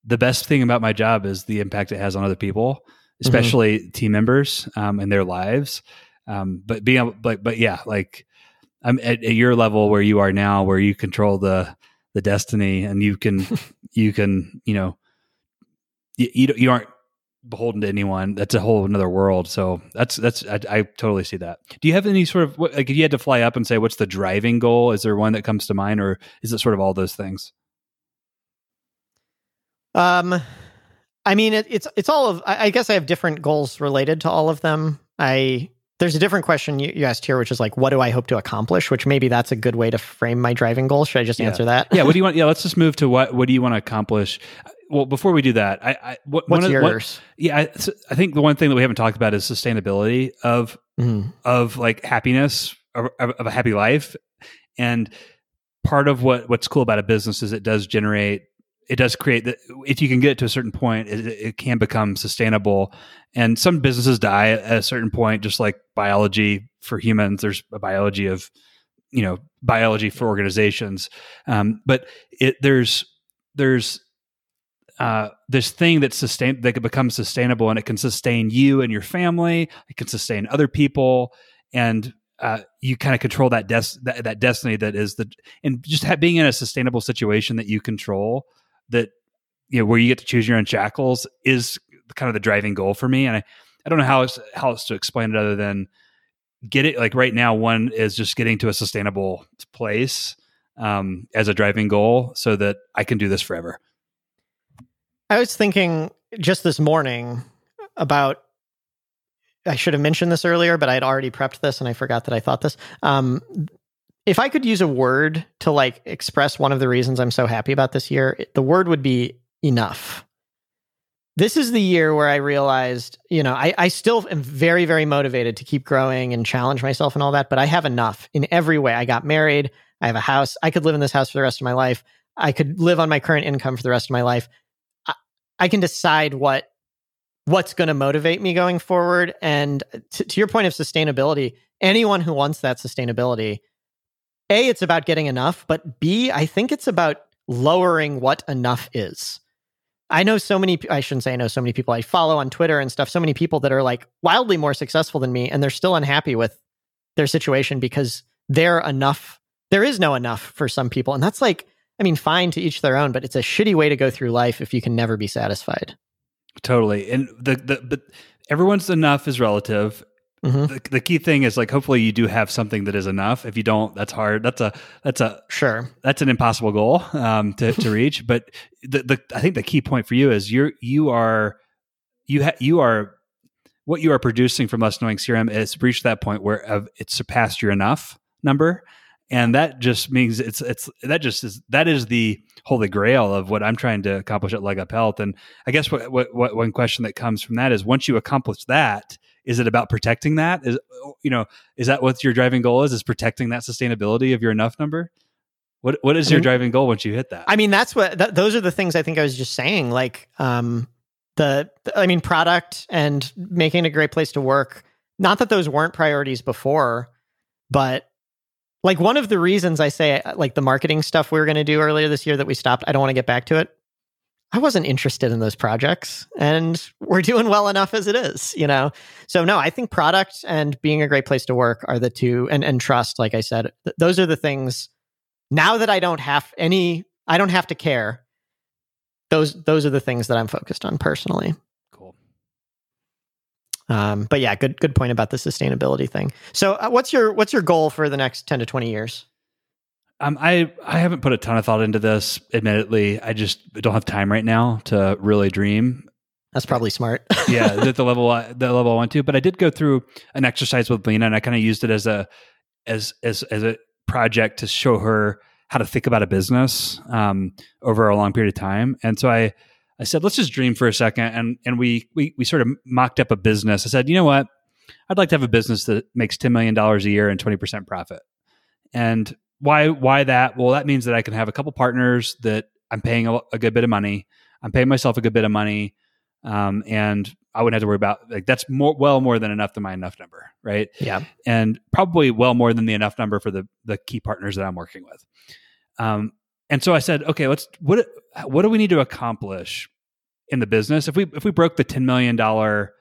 the best thing about my job is the impact it has on other people especially team members um, and their lives um, but being able but, but yeah like i'm at, at your level where you are now where you control the the destiny and you can you can you know you, you, don't- you aren't beholden to anyone. That's a whole another world. So that's that's I, I, totally see that. Do you have any sort of like if you had to fly up and say what's the driving goal? Is there one that comes to mind, or is it sort of all those things? Um, I mean it, it's it's all of. I, I guess I have different goals related to all of them. I there's a different question you, you, asked here, which is like, what do I hope to accomplish? Which maybe that's a good way to frame my driving goal. Should I just yeah. answer that? yeah. What do you want? Yeah. Let's just move to what. What do you want to accomplish? Well, before we do that, I, I what, what's yours? What, yeah, I, I, think the one thing that we haven't talked about is sustainability of mm. of like happiness of, of a happy life, and part of what what's cool about a business is it does generate it does create that if you can get it to a certain point it, it, can become sustainable. And some businesses die at a certain point just like biology for humans. There's a biology of you know biology for organizations. Um, but it there's there's uh, this thing that's sustain that can become sustainable and it can sustain you and your family. It can sustain other people. And uh, you kind of control that, des- that that destiny that is the and just ha- being in a sustainable situation that you control that you know where you get to choose your own shackles is kind of the driving goal for me and i i don't know how else, how else to explain it other than get it like right now one is just getting to a sustainable place um, as a driving goal so that i can do this forever. I was thinking just this morning about i should have mentioned this earlier but i had already prepped this and i forgot that i thought this um, if I could use a word to like express one of the reasons I'm so happy about this year, the word would be enough. This is the year where I realized, you know, I, I still am very, very motivated to keep growing and challenge myself and all that, but I have enough in every way. I got married. I have a house. I could live in this house for the rest of my life. I could live on my current income for the rest of my life. I, I can decide what what's going to motivate me going forward. And uh, to, to your point of sustainability, anyone who wants that sustainability a, it's about getting enough, but B, I think it's about lowering what enough is. I know so many, I shouldn't say I know so many people I follow on Twitter and stuff, so many people that are like wildly more successful than me, and they're still unhappy with their situation because they're enough. There is no enough for some people. And that's like, I mean, fine to each their own, but it's a shitty way to go through life if you can never be satisfied. Totally. And the, the, but everyone's enough is relative Mm-hmm. The, the, key thing is like hopefully you do have something that is enough. If you don't, that's hard. That's a that's a sure that's an impossible goal um, to to reach. But the, the I think the key point for you is you're you are you ha- you are what you are producing from Less Annoying CRM is reached that point where uh, it's surpassed your enough number, and that just means it's it's that just is that is the holy grail of what I'm trying to accomplish at Leg Up Health. And I guess what, what, what one question that comes from that is once you accomplish that is it about protecting that? Is you know, is that what your driving goal is? Is protecting that sustainability of your enough number? What what is your driving goal once you hit that? I mean, that's what th- those are the things I think I was just saying. Like, um, the I mean, product and making a great place to work. Not that those weren't priorities before, but like one of the reasons I say like the marketing stuff we were going to do earlier this year that we stopped. I don't want to get back to it I wasn't interested in those projects and we're doing well enough as it is, you know? So no, I think product and being a great place to work are the two and, and trust, like I said, th- those are the things now that I don't have any, I don't have to care. Those, those are the things that I'm focused on personally. Cool. Um, but yeah, good, good point about the sustainability thing. So uh, what's your, what's your goal for the next 10 to 20 years? Um, I I haven't put a ton of thought into this. Admittedly, I just don't have time right now to really dream. That's probably smart. yeah, at the level I, the level I want to. But I did go through an exercise with Lena, and I kind of used it as a as as as a project to show her how to think about a business um, over a long period of time. And so I I said, let's just dream for a second, and and we we we sort of mocked up a business. I said, you know what, I'd like to have a business that makes ten million dollars a year and twenty percent profit. And why why that? Well, that means that I can have a couple partners that I'm paying a, a good bit of money. I'm paying myself a good bit of money, um, and I wouldn't have to worry about like that's more well more than enough to my enough number, right? Yeah, and probably well more than the enough number for the the key partners that I'm working with. Um, and so I said, okay, let's what what do we need to accomplish in the business if we if we broke the ten million dollar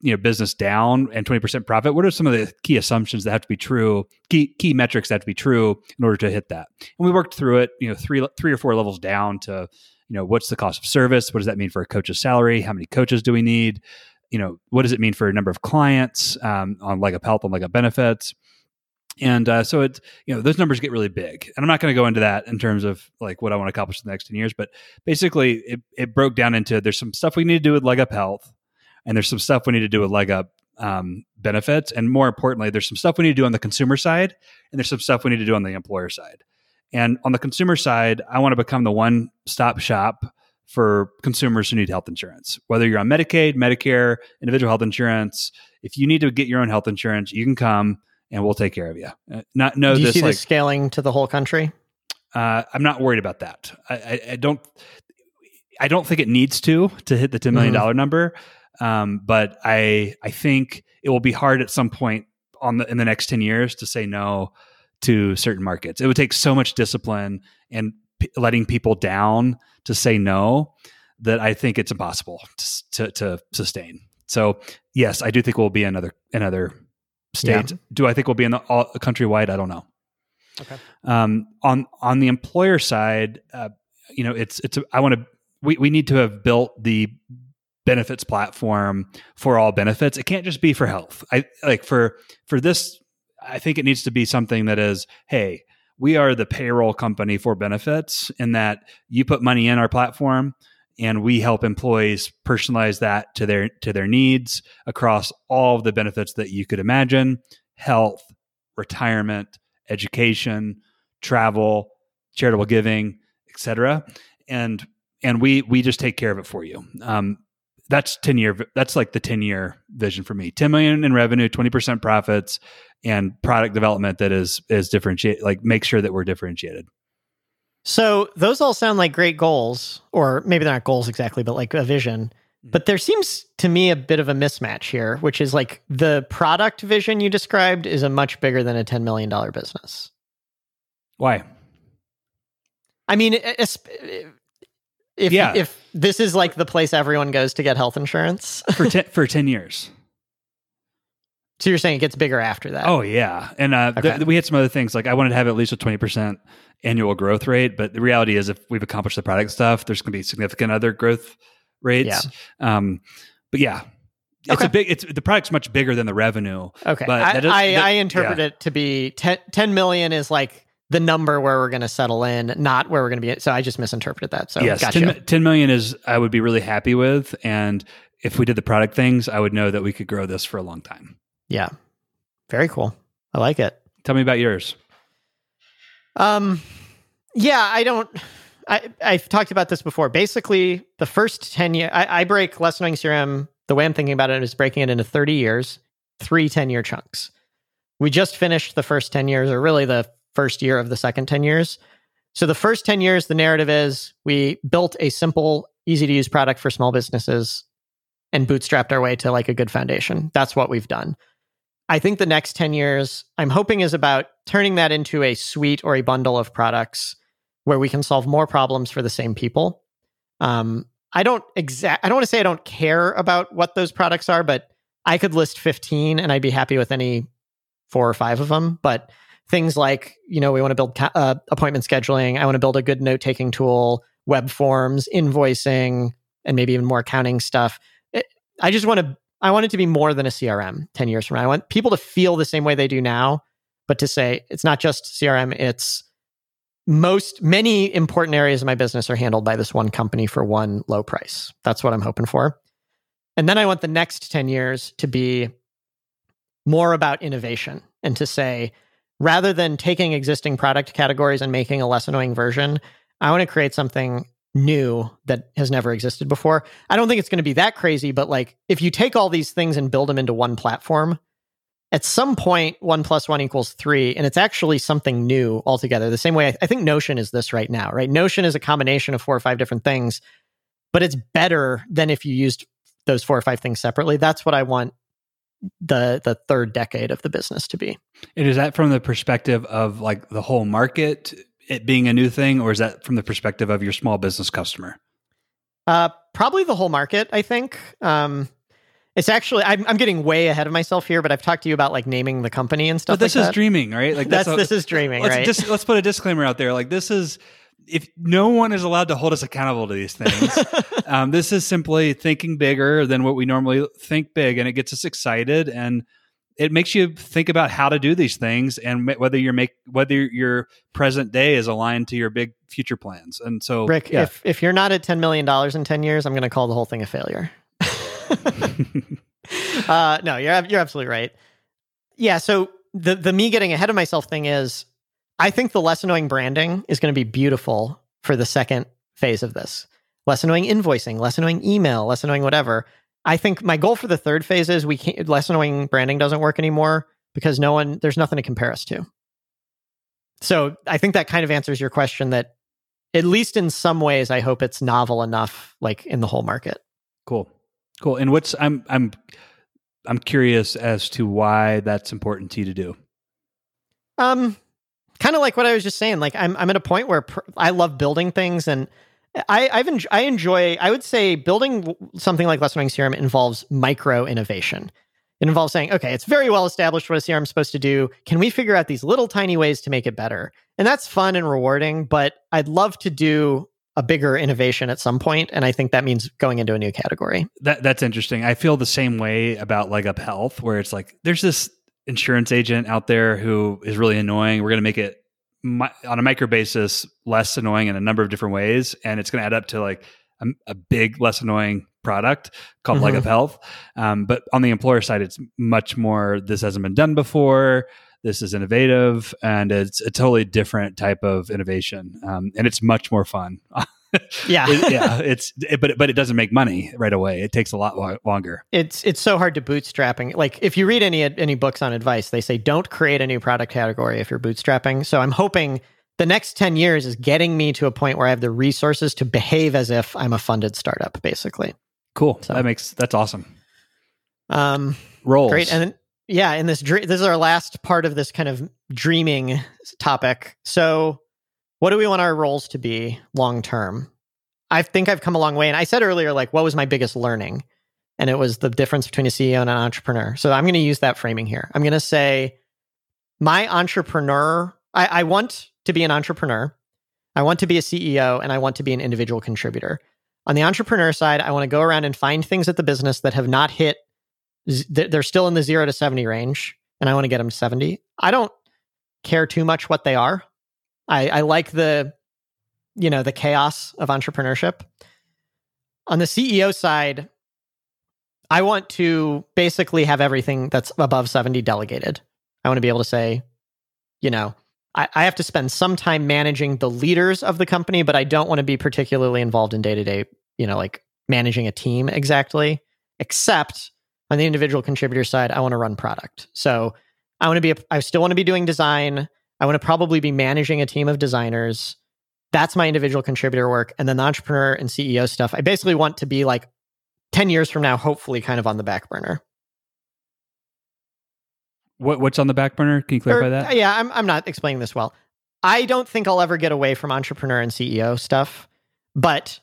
you know business down and 20% profit what are some of the key assumptions that have to be true key key metrics that have to be true in order to hit that and we worked through it you know three three or four levels down to you know, what's the cost of service? What does that mean for a coach's salary? How many coaches do we need? You know, what does it mean for a number of clients um, on leg up health, on leg up benefits? And uh, so it's, you know, those numbers get really big. And I'm not going to go into that in terms of like what I want to accomplish in the next 10 years, but basically it, it broke down into there's some stuff we need to do with leg up health and there's some stuff we need to do with leg up um, benefits. And more importantly, there's some stuff we need to do on the consumer side and there's some stuff we need to do on the employer side. And on the consumer side, I want to become the one stop shop for consumers who need health insurance. Whether you're on Medicaid, Medicare, individual health insurance, if you need to get your own health insurance, you can come and we'll take care of you. Uh, not know Do you this see like this scaling to the whole country? uh, I'm not worried about that. I, I, I don't. I don't think it needs to to hit the ten million dollar number. Um, but I I think it will be hard at some point on the in the next ten years to say no to certain markets. It would take so much discipline and p- letting people down to say no that I think it's impossible to, to, to sustain. So yes, I do think we'll be another another state. Yeah. Do I think we'll be in the all, countrywide? I don't know. Okay. Um, on on the employer side, uh, you know, it's it's. A, I want to. We we need to have built the benefits platform for all benefits. It can't just be for health. I like for for this. I think it needs to be something that is, hey, we are the payroll company for benefits, in that you put money in our platform and we help employees personalize that to their to their needs across all of the benefits that you could imagine health retirement education travel charitable giving etc and and we we just take care of it for you um, that's 10 year that's like the 10 year vision for me 10 million in revenue 20% profits and product development that is is differentiate like make sure that we're differentiated So those all sound like great goals, or maybe they're not goals exactly, but like a vision. Mhm. But there seems to me a bit of a mismatch here, which is like the product vision you described is a much bigger than a $10 million business. why I mean, if, Yeah. if this is like the place everyone goes to get health insurance, for 10 for 10 years so you're saying it gets bigger after that. Oh yeah, and uh, th- we had some other things like I wanted to have at least a twenty percent annual growth rate, but the reality is if we've accomplished the product stuff, there's going to be significant other growth rates. Um, but yeah, it's Okay. a big. It's the product's much bigger than the revenue. Okay. But I, is- I, that- I interpret yeah. it to be 10, 10 million is like the number where we're going to settle in, not where we're going to be. So I just misinterpreted that. So yes, gotcha. 10, 10 million is I would be really happy with, and if we did the product things, I would know that we could grow this for a long time. yeah. Very cool. I like it. Tell me about yours. Um, yeah, I don't. I I've talked about this before. Basically, the first ten year, I, I break Less Annoying CRM. The way I'm thinking about it is breaking it into 30 years, three 10 year chunks. We just finished the first 10 years, or really the first year of the second 10 years. So the first 10 years, the narrative is we built a simple, easy to use product for small businesses and bootstrapped our way to like a good foundation. That's what we've done. I think the next 10 years, I'm hoping is about turning that into a suite or a bundle of products where we can solve more problems for the same people. Um, I don't exact I don't want to say I don't care about what those products are, but I could list 15 and I'd be happy with any four or five of them. But things like, you know, we want to build ca- uh, appointment scheduling. I want to build a good note taking tool, web forms, invoicing, and maybe even more accounting stuff. It, I just want to I want it to be more than a CRM 10 years from now. I want people to feel the same way they do now, but to say it's not just CRM, it's most many important areas of my business are handled by this one company for one low price. That's what I'm hoping for. And then I want the next 10 years to be more about innovation and to say rather than taking existing product categories and making a less annoying version, I want to create something new that has never existed before. I don't think it's going to be that crazy, but like if you take all these things and build them into one platform, at some point, one plus one equals three, and it's actually something new altogether. The same way I, I think Notion is this right now, right? Notion is a combination of four or five different things, but it's better than if you used those four or five things separately. That's what I want the the third decade of the business to be. And is that from the perspective of like the whole market, it being a new thing, or is that from the perspective of your small business customer? Uh, probably the whole market. I think. Um, it's actually I'm, I'm getting way ahead of myself here, but I've talked to you about like naming the company and stuff. But this like is that. dreaming, right? Like that's a- this is dreaming, let's right? just let's put a disclaimer out there. Like this is if no one is allowed to hold us accountable to these things, um, this is simply thinking bigger than what we normally think big, and it gets us excited and it makes you think about how to do these things and whether you're make whether your present day is aligned to your big future plans. And so, Rick, yeah. if if you're not at ten million dollars in ten years, I'm going to call the whole thing a failure. uh, no, you're you're absolutely right. Yeah. So the the me getting ahead of myself thing is, I think the less annoying branding is going to be beautiful for the second phase of this. Less annoying invoicing, less annoying email, less annoying whatever. I think my goal for the third phase is we can't less annoying branding doesn't work anymore because no one there's nothing to compare us to. So I think that kind of answers your question that at least in some ways I hope it's novel enough like in the whole market. Cool. Cool. And what's I'm I'm I'm curious as to why that's important to you to do. Um kind of like what I was just saying like I'm I'm at a point where pr- I love building things and I I've en- I enjoy I would say building something like Less Annoying CRM involves micro innovation. It involves saying, okay, it's very well established what a CRM is supposed to do. Can we figure out these little tiny ways to make it better? And that's fun and rewarding, but I'd love to do a bigger innovation at some point, and I think that means going into a new category. That that's interesting. I feel the same way about Leg Up Health, where it's like there's this insurance agent out there who is really annoying. We're going to make it my, on a micro basis less annoying in a number of different ways, and it's going to add up to like a, a, big less annoying product called mm-hmm. Health. Um, but on the employer side, it's much more. This hasn't been done before. This is innovative, and it's a totally different type of innovation, um, and it's much more fun. yeah, it, yeah. It's it, but but it doesn't make money right away. It takes a lot lo- longer. It's it's so hard to bootstrapping. Like if you read any any books on advice, they say don't create a new product category if you're bootstrapping. So I'm hoping the next 10 years is getting me to a point where I have the resources to behave as if I'm a funded startup, basically. Cool. So, that makes that's awesome. Um, Roles. Great. And then, yeah, in this dream, this is our last part of this kind of dreaming topic. So what do we want our roles to be long term? I think I've come a long way. And I said earlier, like, what was my biggest learning? And it was the difference between a CEO and an entrepreneur. So I'm going to use that framing here. I'm going to say, my entrepreneur, I, I want to be an entrepreneur. I want to be a CEO and I want to be an individual contributor. On the entrepreneur side, I want to go around and find things at the business that have not hit, they're still in the zero to 70 range, and I want to get them to 70. I don't care too much what they are. I, I like the, you know, the chaos of entrepreneurship. On the CEO side, I want to basically have everything that's above 70 delegated. I want to be able to say, you know, I, I have to spend some time managing the leaders of the company, but I don't want to be particularly involved in day to day, you know, like managing a team exactly, except on the individual contributor side, I want to run product. So I want to be, a, I still want to be doing design. I want to probably be managing a team of designers. That's my individual contributor work. And then the entrepreneur and CEO stuff, I basically want to be like 10 years from now, hopefully kind of on the back burner. What, what's on the back burner? Can you er, clarify or, that? Yeah, I'm, I'm not explaining this well. I don't think I'll ever get away from entrepreneur and CEO stuff, but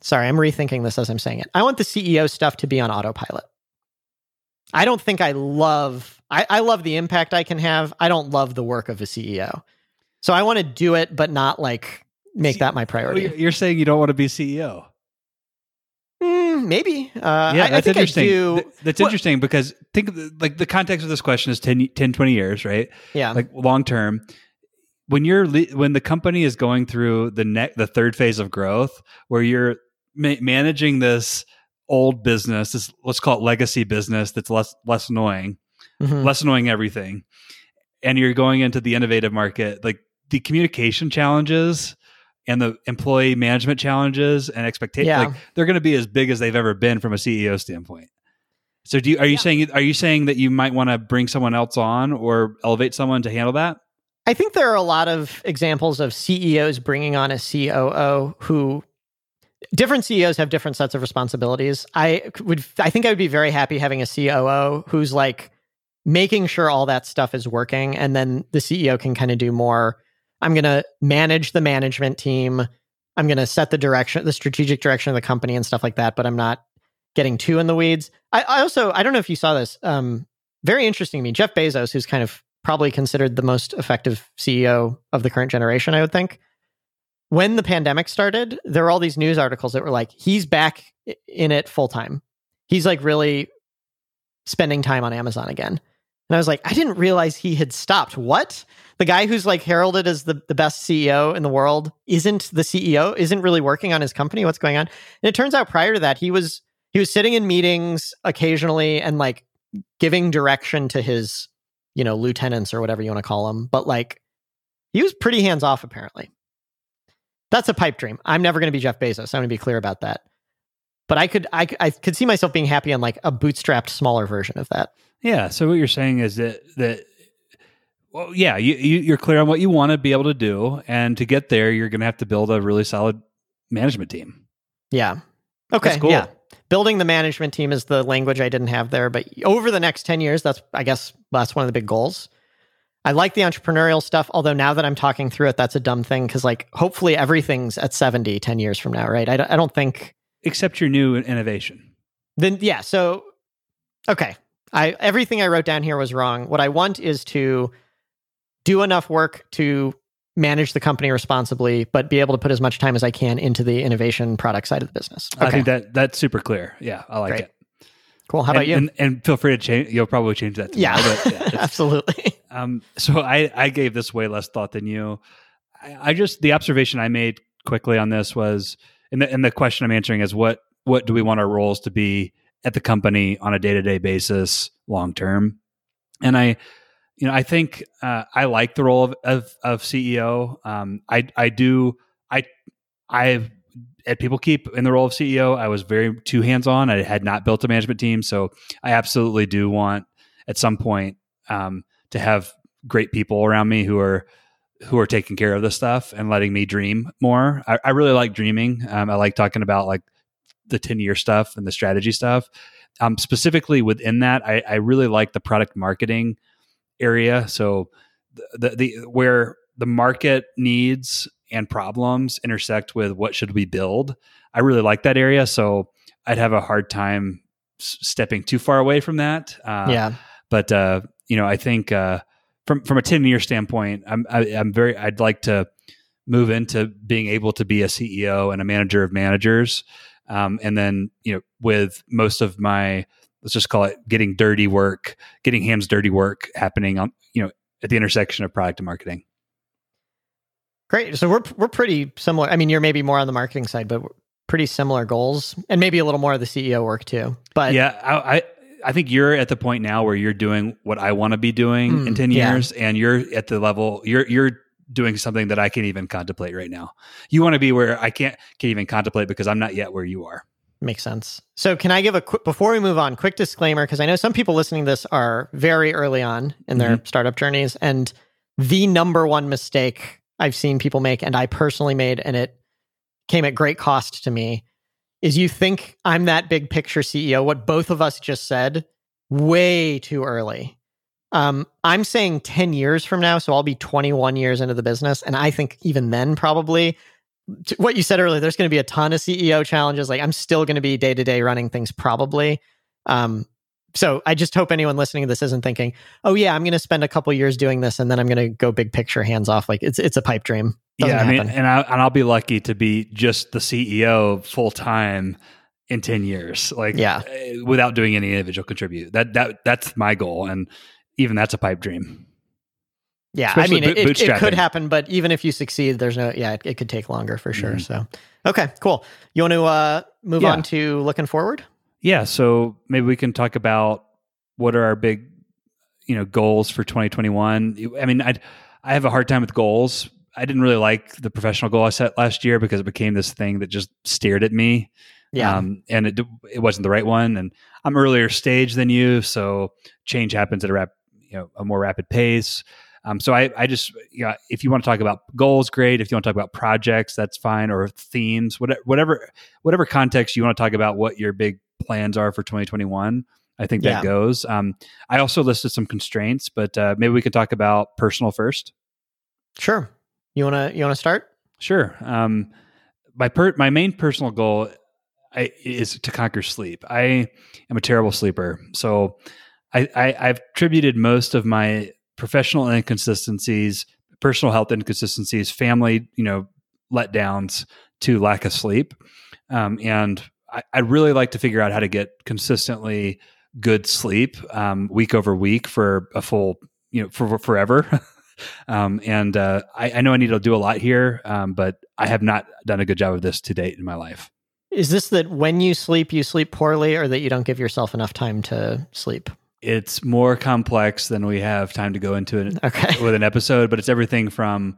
sorry, I'm rethinking this as I'm saying it. I want the CEO stuff to be on autopilot. I don't think I love I, I love the impact I can have. I don't love the work of a CEO. So I want to do it, but not like make that my priority. You're saying you don't want to be CEO. Mm, maybe. Uh, yeah, that's interesting. That's interesting because think the, like the context of this question is 10, 10 20 years, right? Yeah. Like long term. When you're when the company is going through the next the third phase of growth, where you're ma- managing this old business, this let's call it legacy business that's less less annoying, mm-hmm. less annoying everything, and you're going into the innovative market, like the communication challenges and the employee management challenges and expectations, yeah. like they're going to be as big as they've ever been from a CEO standpoint. So, do you, are you yeah. saying are you saying that you might want to bring someone else on or elevate someone to handle that? I think there are a lot of examples of CEOs bringing on a COO who different CEOs have different sets of responsibilities. I would I think I would be very happy having a COO who's like making sure all that stuff is working. And then the CEO can kind of do more. I'm going to manage the management team. I'm going to set the direction, the strategic direction of the company and stuff like that, but I'm not getting too in the weeds. I, I also, I don't know if you saw this. Um, very interesting to me. Jeff Bezos, who's kind of probably considered the most effective CEO of the current generation, I would think. when the pandemic started, there were all these news articles that were like, he's back in it full time. He's like really spending time on Amazon again. And I was like, I didn't realize he had stopped. What? The guy who's like heralded as the, the best CEO in the world isn't the CEO, isn't really working on his company. What's going on? And it turns out prior to that, he was he was sitting in meetings occasionally and like giving direction to his, you know, lieutenants or whatever you want to call them. But like he was pretty hands off apparently. That's a pipe dream. I'm never going to be Jeff Bezos. I want to be clear about that. But I could I, I could see myself being happy on like a bootstrapped smaller version of that. Yeah. So what you're saying is that that well, yeah, you, you are clear on what you want to be able to do, and to get there, you're going to have to build a really solid management team. Yeah. Okay. Cool. Yeah. Building the management team is the language I didn't have there, but over the next ten years, that's I guess that's one of the big goals. I like the entrepreneurial stuff, although now that I'm talking through it, that's a dumb thing because, like, hopefully everything's at 70 10 years from now, right? I don't, I don't think. Except your new innovation. Then, yeah. So, okay. I Everything I wrote down here was wrong. What I want is to do enough work to manage the company responsibly, but be able to put as much time as I can into the innovation product side of the business. Okay. I think that that's super clear. Yeah, I like Great. it. Cool. How and, about you? And, and, feel free to change. You'll probably change that. yeah, but, yeah absolutely. Um, so I, I gave this way less thought than you. I, I, just the observation I made quickly on this was, and the, and the question I'm answering is what what do we want our roles to be at the company on a day to day basis, long term? And I, you know, I think uh, I like the role of of, of CEO. Um, I I do I I at PeopleKeep in the role of CEO, I was very too hands on. I had not built a management team, so I absolutely do want at some point um, to have great people around me who are who are taking care of this stuff and letting me dream more. I, I really like dreaming. Um, I like talking about like the 10 year stuff and the strategy stuff. Um, specifically within that, I, I really like the product marketing area. So the, the, the where the market needs and problems intersect with what should we build. I really like that area, so I'd have a hard time s- stepping too far away from that. Uh, yeah, but uh, you know, I think uh, from from a ten year standpoint, I'm I, am i am very I'd like to move into being able to be a CEO and a manager of managers, um, and then you know, with most of my let's just call it getting dirty work, getting hands dirty work happening on you know at the intersection of product and marketing. Great. So we're we're pretty similar. I mean, you're maybe more on the marketing side, but pretty similar goals, and maybe a little more of the CEO work too. But yeah, I, I I think you're at the point now where you're doing what I want to be doing mm, in 10 years yeah. and you're at the level you're you're doing something that I can't even contemplate right now. You want to be where I can't can't even contemplate because I'm not yet where you are. Makes sense. So can I give a quick before we move on, quick disclaimer because I know some people listening to this are very early on in their mm-hmm. startup journeys and the number one mistake I've seen people make and I personally made, and it came at great cost to me, is you think I'm that big picture CEO, what both of us just said, way too early. Um, I'm saying 10 years from now, so I'll be 21 years into the business. And I think even then, probably what you said earlier, there's going to be a ton of CEO challenges. Like I'm still going to be day to day running things, probably. Um, so I just hope anyone listening to this isn't thinking, "Oh yeah, I'm going to spend a couple years doing this, and then I'm going to go big picture, hands off." Like it's it's a pipe dream. Doesn't yeah, I mean, and I and I'll be lucky to be just the CEO full time in ten years, like yeah, eh, without doing any individual contribute. That that that's my goal, and even that's a pipe dream. Yeah, Especially I mean, it, it, could happen, but even if you succeed, there's no, yeah, it, it could take longer for sure. Mm-hmm. So, okay, cool. You want to uh, move yeah. on to looking forward? Yeah, so maybe we can talk about what are our big, you know, goals for 2021. I mean, I I have a hard time with goals. I didn't really like the professional goal I set last year because it became this thing that just stared at me. Yeah, um, and it it wasn't the right one. And I'm earlier stage than you, so change happens at a rap, you know, a more rapid pace. Um, so I, I just, you know, if you want to talk about goals, great. If you want to talk about projects, that's fine, or themes, whatever, whatever, whatever context you want to talk about, what your big plans are for 2021. I think that yeah. goes. Um, I also listed some constraints, but uh, maybe we could talk about personal first. Sure. You wanna you wanna start? Sure. Um, my per- my main personal goal I, is to conquer sleep. I am a terrible sleeper, so I, I I've attributed most of my professional inconsistencies, personal health inconsistencies, family you know letdowns to lack of sleep. Um, and I, I'd really like to figure out how to get consistently good sleep um, week over week for a full, you know, for, for forever. um, and uh, I, I, know I need to do a lot here, um, but I have not done a good job of this to date in my life. Is this that when you sleep, you sleep poorly, or that you don't give yourself enough time to sleep? It's more complex than we have time to go into it okay. with an episode, but it's everything from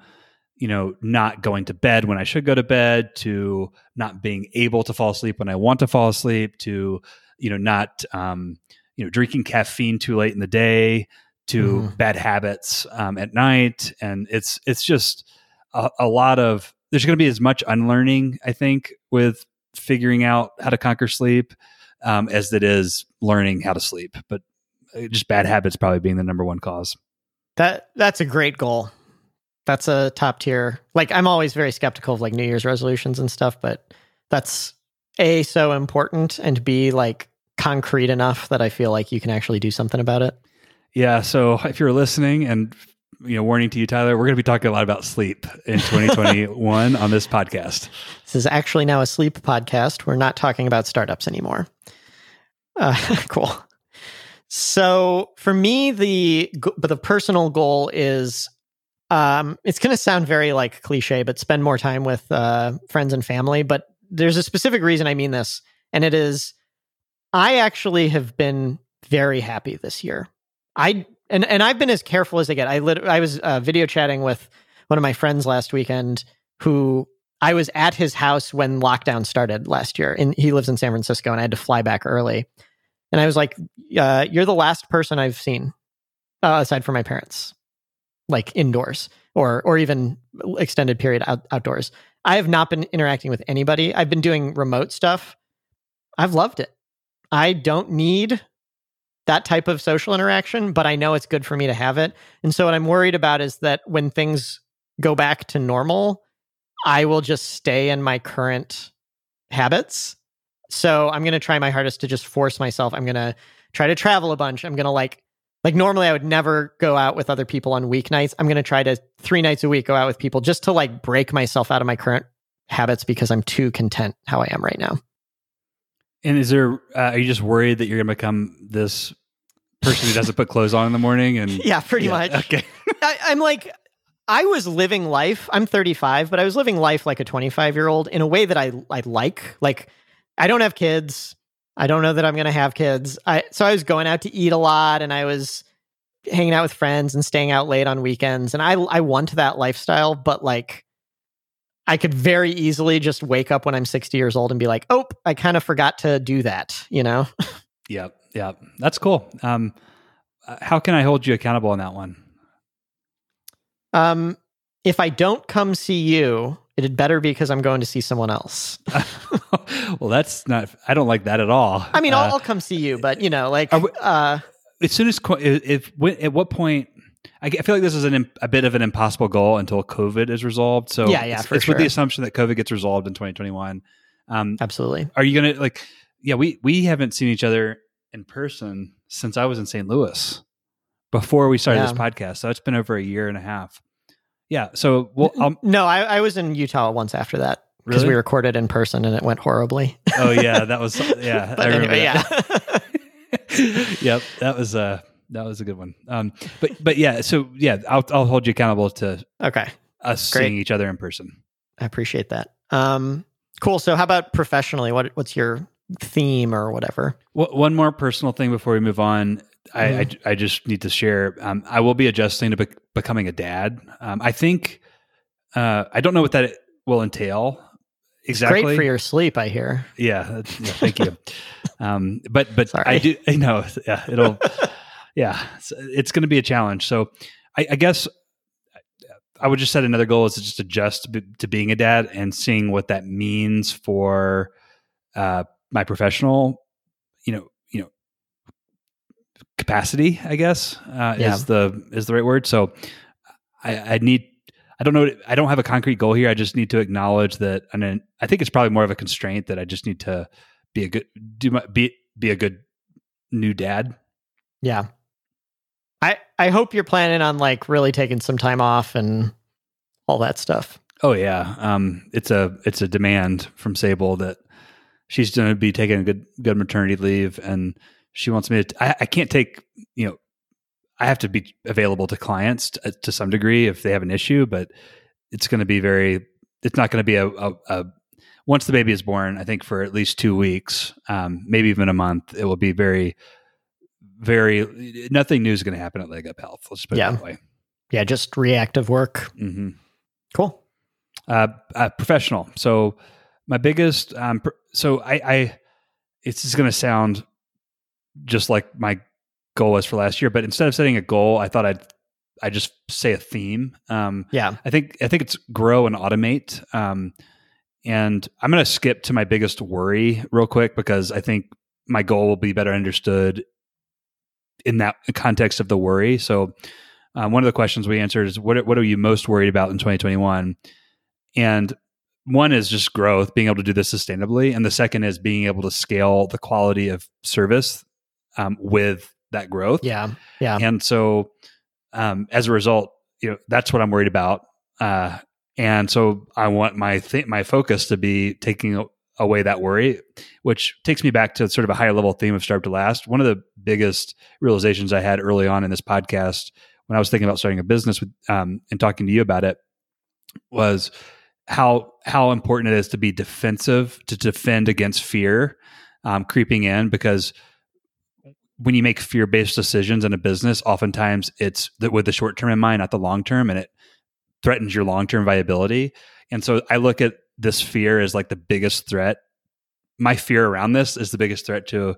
you know, not going to bed when I should go to bed, to not being able to fall asleep when I want to fall asleep, to you know, not um, you know, drinking caffeine too late in the day, to mm. bad habits um, at night, and it's it's just a, a lot of. There's going to be as much unlearning, I think, with figuring out how to conquer sleep um, as it is learning how to sleep. But just bad habits probably being the number one cause. That that's a great goal that's a top tier. Like I'm always very skeptical of like New Year's resolutions and stuff, but that's a so important and b like concrete enough that I feel like you can actually do something about it. Yeah. So if you're listening and you know, warning to you, Tyler, we're going to be talking a lot about sleep in 2021 on this podcast. This is actually now a sleep podcast. We're not talking about startups anymore. Uh, cool. So for me, the but the personal goal is um, it's going to sound very like cliche, but spend more time with uh, friends and family. But there's a specific reason I mean this, and it is I actually have been very happy this year. I and and I've been as careful as I get. I lit, I was uh, video chatting with one of my friends last weekend who I was at his house when lockdown started last year, and he lives in San Francisco, and I had to fly back early. And I was like, uh, "You're the last person I've seen, uh, aside from my parents, like indoors or or even extended period out, outdoors. I have not been interacting with anybody. I've been doing remote stuff. I've loved it. I don't need that type of social interaction, but I know it's good for me to have it. And so what I'm worried about is that when things go back to normal, I will just stay in my current habits. So I'm going to try my hardest to just force myself. I'm going to try to travel a bunch. I'm going to like like normally I would never go out with other people on weeknights. I'm going to try to three nights a week go out with people just to like break myself out of my current habits because I'm too content how I am right now. And is there, uh, are you just worried that you're going to become this person who doesn't put clothes on in the morning? And yeah, pretty yeah, much. Okay. I, I'm like, I was living life. I'm 35, but I was living life like a 25 year old in a way that I I like. Like, I don't have kids. I don't know that I'm going to have kids. I so I was going out to eat a lot and I was hanging out with friends and staying out late on weekends and I I want that lifestyle, but like I could very easily just wake up when I'm 60 years old and be like, "Oh, I kind of forgot to do that," you know? yep, yep. That's cool. Um uh, how can I hold you accountable on that one? Um if I don't come see you, it had better be because I'm going to see someone else. well, that's not. I don't like that at all. I mean, uh, I'll, I'll, come see you, but you know, like we, uh, as soon as if when, at what point. I feel like this is an, a bit of an impossible goal until COVID is resolved. So yeah, yeah, it's, it's sure. with the assumption that COVID gets resolved in 2021. Um, Absolutely. Are you gonna like? Yeah, we we haven't seen each other in person since I was in St. Louis before we started yeah. this podcast. So it's been over a year and a half. Yeah. So well, um, no, I, I was in Utah once after that because really? we recorded in person and it went horribly. oh yeah, that was yeah. but anyway, yeah. yep, that was uh that was a good one. Um, but but yeah, so yeah, I'll I'll hold you accountable to okay us Great. seeing each other in person. I appreciate that. Um, cool. So how about professionally? What what's your theme or whatever? Well, one more personal thing before we move on. I. I, I, just need to share. Um, I will be adjusting to be- becoming a dad. Um, I think uh, I don't know what that will entail exactly. great for your sleep, I hear. Yeah, yeah thank you. um, but but Sorry. I do. I know. Yeah, it'll. yeah, it's, it's going to be a challenge. So I, I, guess I would just set another goal is to just adjust to, to being a dad and seeing what that means for uh, my professional, you know, capacity, I guess, uh, yeah. is the is the right word. So I, I, need. I don't know. I don't have a concrete goal here. I just need to acknowledge that, and I think it's probably more of a constraint that I just need to be a good do my, be be a good new dad. Yeah. I I hope you're planning on like really taking some time off and all that stuff. Oh yeah, um, it's a it's a demand from Sable that she's going to be taking a good good maternity leave, and she wants me to. I, I can't take you know, I have to be available to clients to, to some degree if they have an issue, but it's going to be very. It's not going to be a, a, a once the baby is born. I think for at least two weeks, um, maybe even a month, it will be very, very. Nothing new is going to happen at Leg Up Health. Let's put Yeah. it that way. Yeah, just reactive work. hmm Cool. uh, uh, professional. So my biggest, um, so I, I, it's just going to sound just like my goal was for last year, but instead of setting a goal, I thought I'd, I just say a theme. Um, Yeah. I think, I think it's grow and automate. Um, and I'm going to skip to my biggest worry real quick because I think my goal will be better understood in that context of the worry. So, um, one of the questions we answered is what what are you most worried about in 2021? And one is just growth, being able to do this sustainably, and the second is being able to scale the quality of service um, with that growth. Yeah. Yeah. And so, um, as a result, you know that's what I'm worried about. Uh, and so I want my th- my focus to be taking a- away that worry, which takes me back to sort of a higher level theme of Startup to Last. One of the biggest realizations I had early on in this podcast when I was thinking about starting a business with, um, and talking to you about it was how how important it is to be defensive to defend against fear um, creeping in because when you make fear based decisions in a business, oftentimes it's the, with the short term in mind, not the long term, and it threatens your long term viability. And so I look at this fear as like the biggest threat. My fear around this is the biggest threat to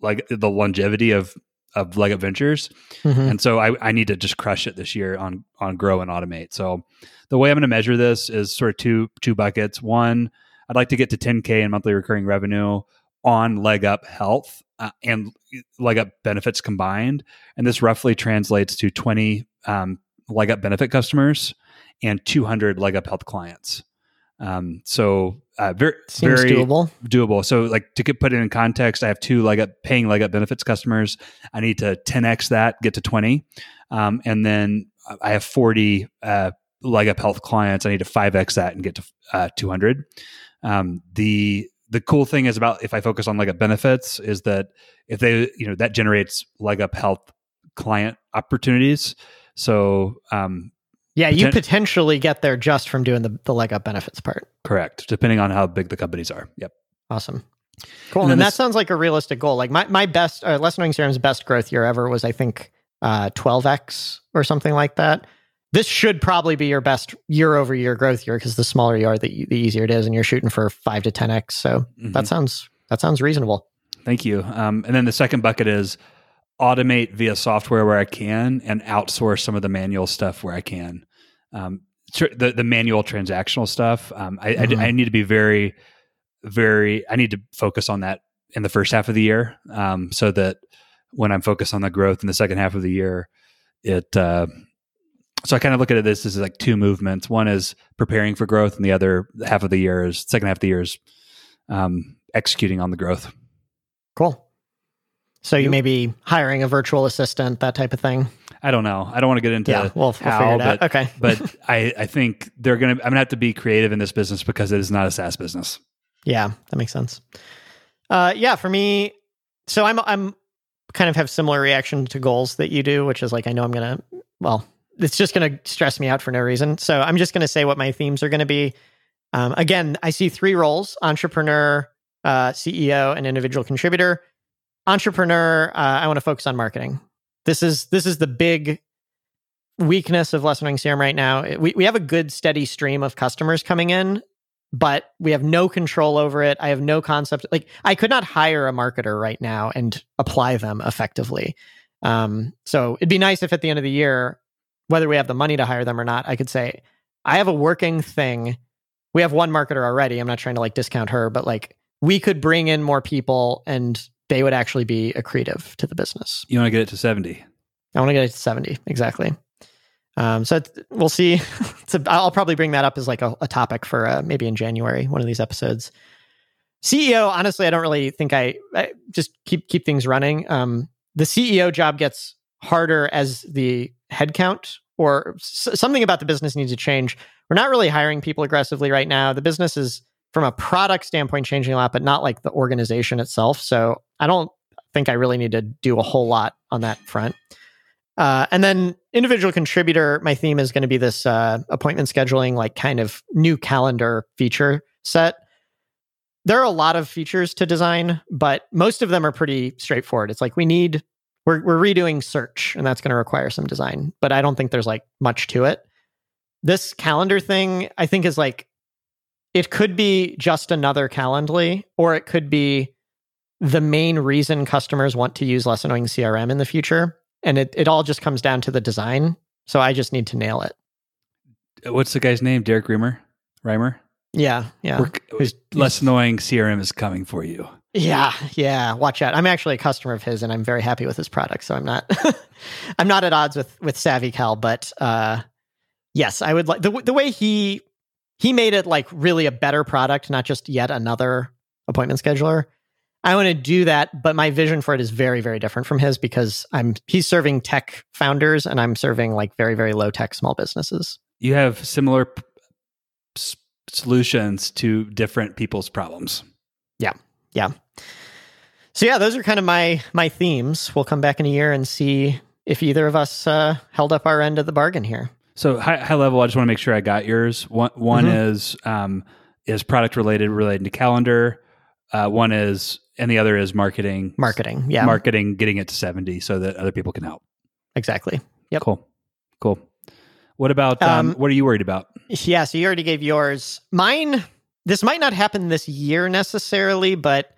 like the longevity of of Leg Up Ventures. Mhm. And so I, I need to just crush it this year on on grow and automate. So the way I'm going to measure this is sort of two two buckets. One, I'd like to get to 10k in monthly recurring revenue on Leg Up Health uh, and Leg Up benefits combined, and this roughly translates to 20 um, Leg Up benefit customers and 200 Leg Up Health clients. Um, so uh, very Seems very doable. doable. So, like to get put it in context, I have two leg up paying leg up benefits customers. I need to 10x that, get to 20, um, and then I have 40 uh, leg up health clients. I need to 5x that and get to uh, 200. Um, the the cool thing is about if I focus on leg up benefits is that if they you know that generates leg up health client opportunities. So um, Yeah, you Poten- potentially get there just from doing the, the leg up benefits part. correct, depending on how big the companies are. Yep. Awesome. Cool. And And, then that sounds like a realistic goal. Like my, my best, uh, Less Annoying CRM's best growth year ever was, I think, uh, 12x or something like that. This should probably be your best year over year growth year because the smaller you are, the, the easier it is, and you're shooting for five to 10x. So Mhm. that sounds that sounds reasonable. Thank you. Um, and then the second bucket is automate via software where I can and outsource some of the manual stuff where I can. Um, tr- the the manual transactional stuff. Um, I, I- Mhm. I need to be very, very. I need to focus on that in the first half of the year, um, so that when I'm focused on the growth in the second half of the year, it. Uh, so I kind of look at it this as like two movements. One is preparing for growth, and the other half of the year is second half of the year is um, executing on the growth. Cool. So you You- may be hiring a virtual assistant, that type of thing. I don't know. I don't want to get into yeah, we'll, we'll how, figure it out. but Okay. but I, I think they're gonna. I'm gonna have to be creative in this business because it is not a SaaS business. Yeah, that makes sense. Uh, yeah, for me, so I'm I'm kind of have similar reaction to goals that you do, which is like I know I'm gonna well, it's just gonna stress me out for no reason. So I'm just gonna say what my themes are gonna be. Um, again, I see three roles: entrepreneur, uh, CEO, and individual contributor. Entrepreneur, uh, I want to focus on marketing. This is this is the big weakness of Less Annoying CRM right now. We we have a good steady stream of customers coming in, but we have no control over it. I have no concept. Like I could not hire a marketer right now and apply them effectively. Um, so it'd be nice if at the end of the year, whether we have the money to hire them or not, I could say, I have a working thing. We have one marketer already. I'm not trying to like discount her, but like we could bring in more people and they would actually be accretive to the business. You want to get it to seventy. I want to get it to 70 exactly. Um, so it's, we'll see. it's a, I'll probably bring that up as like a, a topic for uh, maybe in January, one of these episodes. CEO, honestly, I don't really think I, I just keep keep things running. Um, the CEO job gets harder as the headcount or s- something about the business needs to change. We're not really hiring people aggressively right now. The business is, from a product standpoint, changing a lot, but not like the organization itself. So I don't think I really need to do a whole lot on that front. Uh, and then individual contributor, my theme is going to be this uh, appointment scheduling, like kind of new calendar feature set. There are a lot of features to design, but most of them are pretty straightforward. It's like we need we're we're redoing search, and that's going to require some design. But I don't think there's like much to it. This calendar thing, I think, is like it could be just another Calendly, or it could be the main reason customers want to use less annoying CRM in the future. And it, it all just comes down to the design. So I just need to nail it. Uh, what's the guy's name? Derrick Reimer? Reimer? Yeah. Yeah. We're- Less annoying CRM is coming for you. Yeah, yeah. Watch out. I'm actually a customer of his, and I'm very happy with his product. So I'm not, I'm not at odds with with SavvyCal. but uh, yes, I would like the the way he he made it like really a better product, not just yet another appointment scheduler. I want to do that, but my vision for it is very very different from his because I'm he's serving tech founders, and I'm serving like very very low tech small businesses. You have similar p- solutions to different people's problems. yeah so yeah those are kind of my my themes we'll come back in a year and see if either of us uh, held up our end of the bargain here So high, high level, I just want to make sure I got yours. One, one Mhm. is um, is product related, related to calendar. Uh, one is, and the other is marketing. marketing yeah marketing, getting it to seventy so that other people can help. exactly Yep. Cool, cool. What about um, Um, what are you worried about? yeah so you already gave yours mine this might not happen this year necessarily but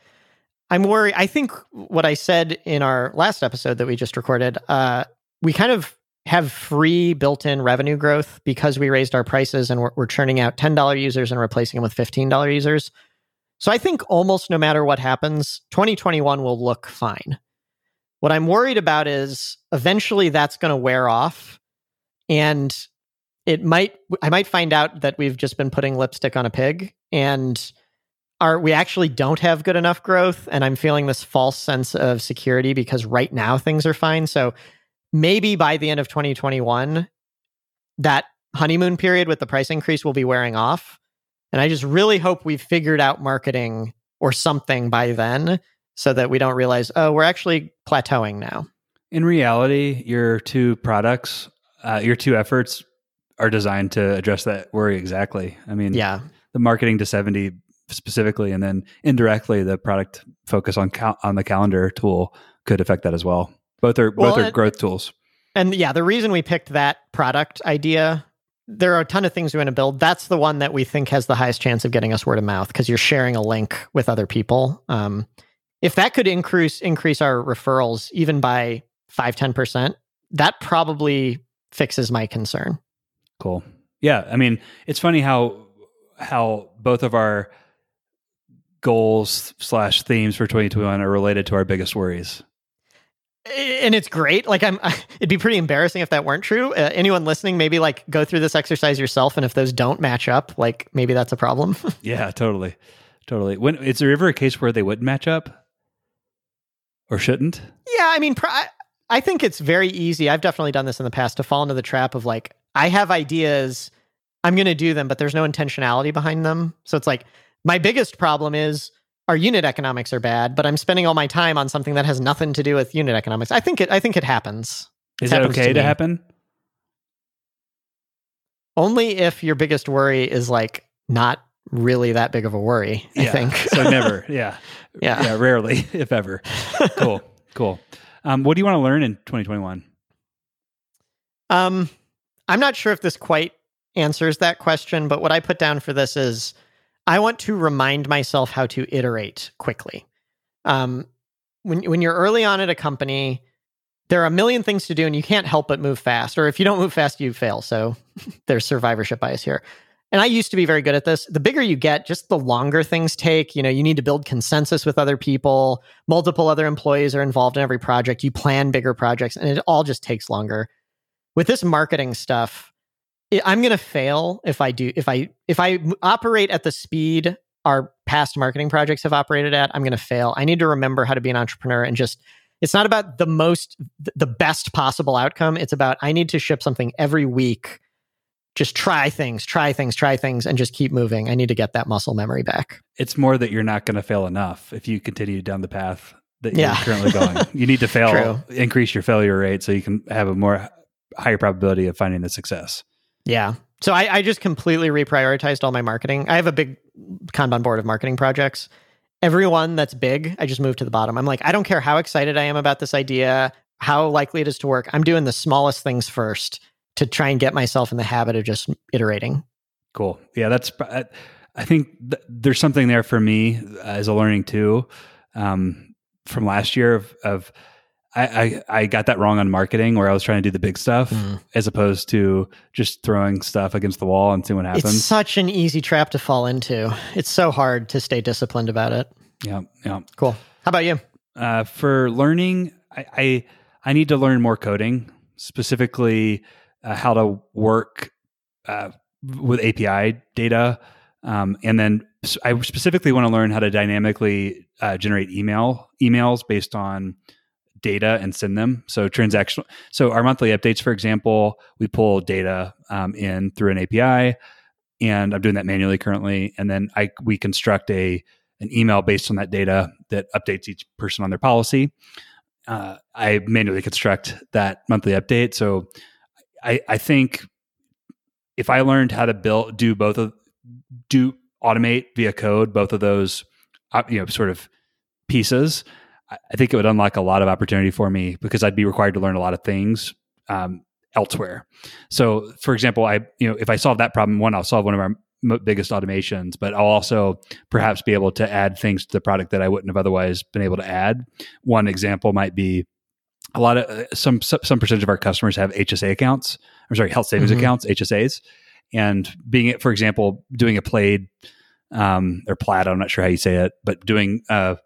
i'm worried i think what i said in our last episode that we just recorded uh we kind of have free built-in revenue growth because we raised our prices and we're, we're churning out $10 users and replacing them with $15 users. So i think almost no matter what happens 2021 will look fine. What i'm worried about is eventually that's going to wear off and it might i might find out that we've just been putting lipstick on a pig and are we actually don't have good enough growth and i'm feeling this false sense of security because right now things are fine. So maybe by the end of 2021 that honeymoon period with the price increase will be wearing off. And i just really hope we've figured out marketing or something by then so that we don't realize oh we're actually plateauing now. In reality, your two products, uh, your two efforts are designed to address that worry exactly. I mean, yeah the marketing to 70 specifically and then indirectly the product focus on cal- on the calendar tool could affect that as well both are Well, both are growth tools And yeah, the reason we picked that product idea, there are a ton of things we want to build. That's the one that we think has the highest chance of getting us word of mouth because you're sharing a link with other people. Um, if that could increase increase our referrals even by 5 10%, that probably fixes my concern. cool yeah i mean it's funny how how both of our goals slash themes for 2021 are related to our biggest worries. And it's great. Like i'm it'd be pretty embarrassing if that weren't true. Uh, anyone listening maybe like go through this exercise yourself and if those don't match up like maybe that's a problem. Yeah totally. Totally. When is there ever a case where they wouldn't match up? Or shouldn't? Yeah, I mean, pr- I- I think it's very easy. I've definitely done this in the past to fall into the trap of like, I have ideas, I'm going to do them, but there's no intentionality behind them. So it's like, my biggest problem is our unit economics are bad, but I'm spending all my time on something that has nothing to do with unit economics. I think it. I think it happens. It is that happens okay to, me. happen Only if your biggest worry is like not really that big of a worry. I think. so never yeah Yeah. yeah rarely if ever cool cool um, what do you want to learn in 2021 Um, I'm not sure if this quite answers that question, but what I put down for this is I want to remind myself how to iterate quickly. Um, when when you're early on at a company, there are a million things to do, and you can't help but move fast. Or if you don't move fast, you fail. So there's survivorship bias here. And I used to be very good at this. The bigger you get, just the longer things take. You know, you need to build consensus with other people. Multiple other employees are involved in every project. You plan bigger projects, and it all just takes longer with this marketing stuff i'm going to fail if i do if i if I operate at the speed our past marketing projects have operated at i'm going to fail i need to remember how to be an entrepreneur and just it's not about the most the best possible outcome. It's about I need to ship something every week. Just try things, try things, try things, and just keep moving. I need to get that muscle memory back. It's more that you're not going to fail enough if you continue down the path that you're currently going. You need to fail, True. increase your failure rate so you can have a more higher probability of finding the success. Yeah. So I, I just completely reprioritized all my marketing. I have a big Kanban board of marketing projects. Everyone that's big, I just moved to the bottom. I'm like, I don't care how excited I am about this idea, how likely it is to work. I'm doing the smallest things first to try and get myself in the habit of just iterating. Cool. Yeah, that's. I think th- there's something there for me as a learning too. Um, from last year of, of I, I, I got that wrong on marketing where I was trying to do the big stuff mm. as opposed to just throwing stuff against the wall and see what happens. It's such an easy trap to fall into. It's so hard to stay disciplined about it. Yeah, yeah. Cool. How about you? Uh, for learning, I, I, I need to learn more coding, specifically uh, how to work uh, with API data, um, and then I specifically want to learn how to dynamically uh, generate email emails based on data and send them. So transactional. So our monthly updates, for example, we pull data um, in through an API, and I'm doing that manually currently. And then I we construct a an email based on that data that updates each person on their policy. Uh, I manually construct that monthly update. So I, I think if I learned how to build do both of do automate via code both of those uh, you know sort of pieces i think it would unlock a lot of opportunity for me because i'd be required to learn a lot of things um, elsewhere. So for example i you know if i solve that problem one i'll solve one of our biggest automations but i'll also perhaps be able to add things to the product that i wouldn't have otherwise been able to add. One example might be a lot of uh, some some percentage of our customers have hsa accounts i'm sorry health savings mm-hmm. accounts hsas and being it, for example, doing a played um, or plaid, I'm not sure how you say it, but doing uh,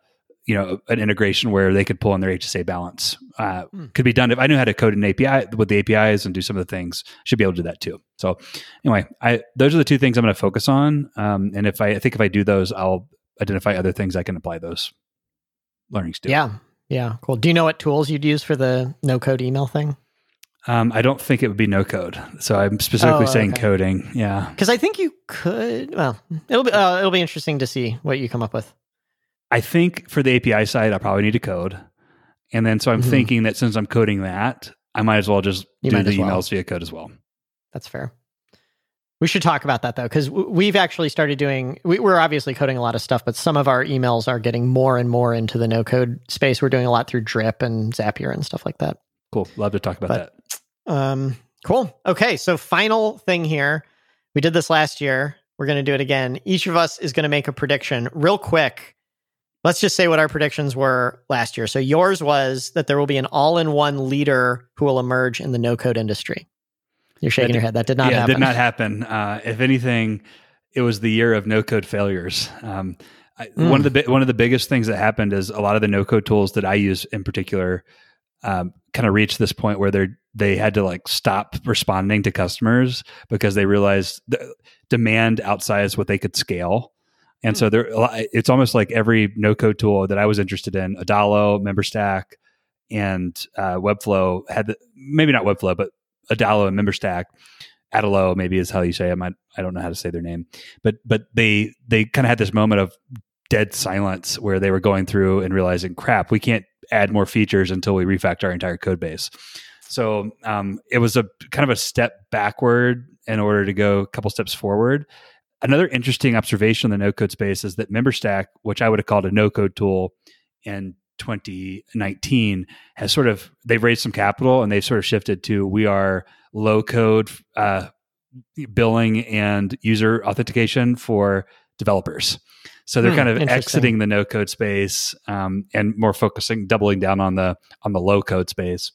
you know an integration where they could pull in their HSA balance uh, hmm. could be done. If I knew how to code an API with the APIs and do some of the things, should be able to do that too. So anyway, I those are the two things I'm going to focus on. Um, and if I, I think if I do those, I'll identify other things I can apply those learnings to. Yeah, yeah, cool. Do you know what tools you'd use for the no code email thing? Um, I don't think it would be no code. So I'm specifically oh, saying okay. coding. Yeah, because I think you could. Well, it'll be uh, it'll be interesting to see what you come up with. I think for the API side, I probably need to code, and then so I'm mm-hmm. thinking that since I'm coding that, I might as well just you do the emails well. via code as well. That's fair. We should talk about that though, because we've actually started doing. We, are obviously coding a lot of stuff, but some of our emails are getting more and more into the no code space. We're doing a lot through Drip and Zapier and stuff like that. Cool. Love to talk about but, that. Um, cool. Okay. So, final thing here. We did this last year. We're going to do it again. Each of us is going to make a prediction real quick. Let's just say what our predictions were last year. So, yours was that there will be an all in one leader who will emerge in the no code industry. You're shaking your head. That did not yeah, happen. did not happen. Uh, if anything, it was the year of no code failures. Um, I, mm. One of the one of the biggest things that happened is a lot of the no code tools that I use in particular um, kind of reached this point where they're they had to like stop responding to customers because they realized the demand outsized what they could scale. And mm. so there, it's almost like every no code tool that I was interested in, Adalo, MemberStack, and uh, Webflow had the, maybe not Webflow, but Adalo and MemberStack. Adalo maybe is how you say it. I, I don't know how to say their name, but but they they kind of had this moment of dead silence where they were going through and realizing, crap, we can't add more features until we refactor our entire code base. So um, it was a kind of a step backward in order to go a couple steps forward. Another interesting observation in the no code space is that MemberStack, which I would have called a no code tool in 2019, has sort of they've raised some capital and they've sort of shifted to we are low code uh, billing and user authentication for developers. So they're hmm, kind of exiting the no code space um, and more focusing, doubling down on the on the low code space.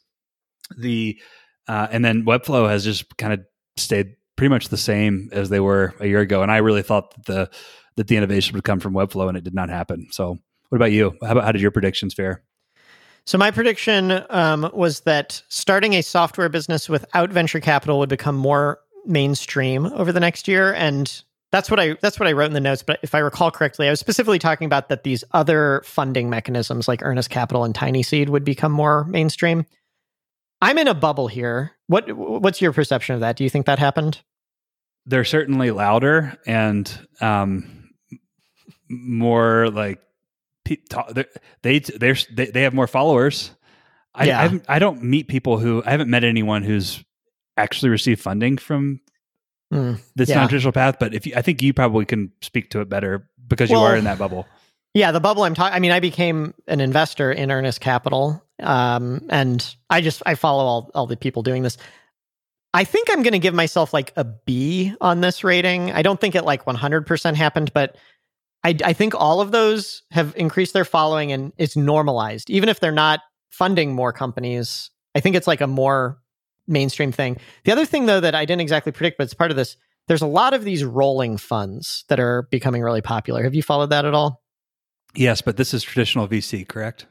The uh, and then Webflow has just kind of stayed pretty much the same as they were a year ago. And I really thought that the that the innovation would come from Webflow, and it did not happen. So, what about you? How, about, how did your predictions fare? So my prediction um, was that starting a software business without venture capital would become more mainstream over the next year, and That's what I that's what I wrote in the notes. But if I recall correctly, I was specifically talking about that these other funding mechanisms like Earnest Capital and Tiny Seed would become more mainstream. I'm in a bubble here. What what's your perception of that? Do you think that happened? They're certainly louder and um, more like they they they have more followers. I yeah. I, I don't meet people who I haven't met anyone who's actually received funding from mm, this yeah. non-traditional path. But if you, I think you probably can speak to it better because well, you are in that bubble. Yeah, the bubble I'm talking. I mean, I became an investor in Earnest Capital, um, and I just I follow all all the people doing this. I think I'm going to give myself like a B on this rating. I don't think it like 100% happened, but I, I think all of those have increased their following and it's normalized, even if they're not funding more companies. I think it's like a more mainstream thing. The other thing, though, that I didn't exactly predict, but it's part of this, there's a lot of these rolling funds that are becoming really popular. Have you followed that at all? Yes, but this is traditional VC, correct?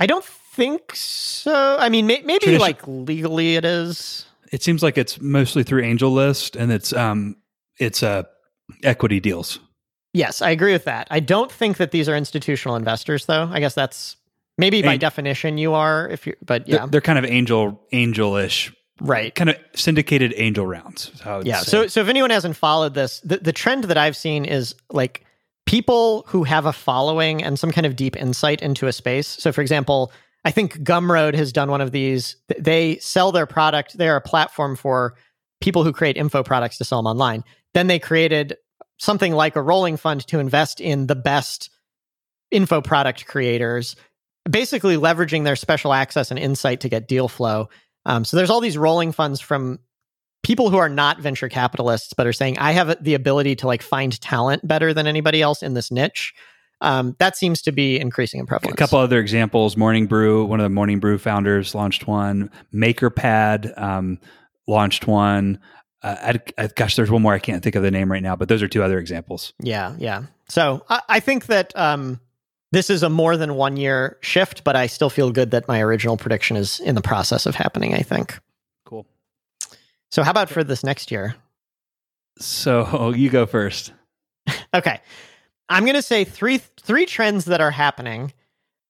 I don't think so. I mean, may- maybe Tradition- like legally it is. It seems like it's mostly through AngelList, and it's um, it's uh, equity deals. Yes, I agree with that. I don't think that these are institutional investors, though. I guess that's Maybe by definition you are, if you, but yeah, they're, they're kind of angel, angelish, right? Kind of syndicated angel rounds. yeah. So, so if anyone hasn't followed this, the, the trend that I've seen is like people who have a following and some kind of deep insight into a space. So, for example, I think Gumroad has done one of these. They sell their product. They're a platform for people who create info products to sell them online. Then they created something like a rolling fund to invest in the best info product creators basically leveraging their special access and insight to get deal flow. Um, so there's all these rolling funds from people who are not venture capitalists, but are saying, I have the ability to like find talent better than anybody else in this niche. Um, that seems to be increasing in prevalence. A couple other examples: Morning Brew, one of the Morning Brew founders launched one. MakerPad um, launched one. Uh, I, I, gosh, there's one more I can't think of the name right now, but those are two other examples. Yeah, yeah. So I, I think that um, this is a more than one year shift, but I still feel good that my original prediction is in the process of happening, I think. Cool. So, how about for this next year? So, you go first. okay. I'm going to say three three trends that are happening.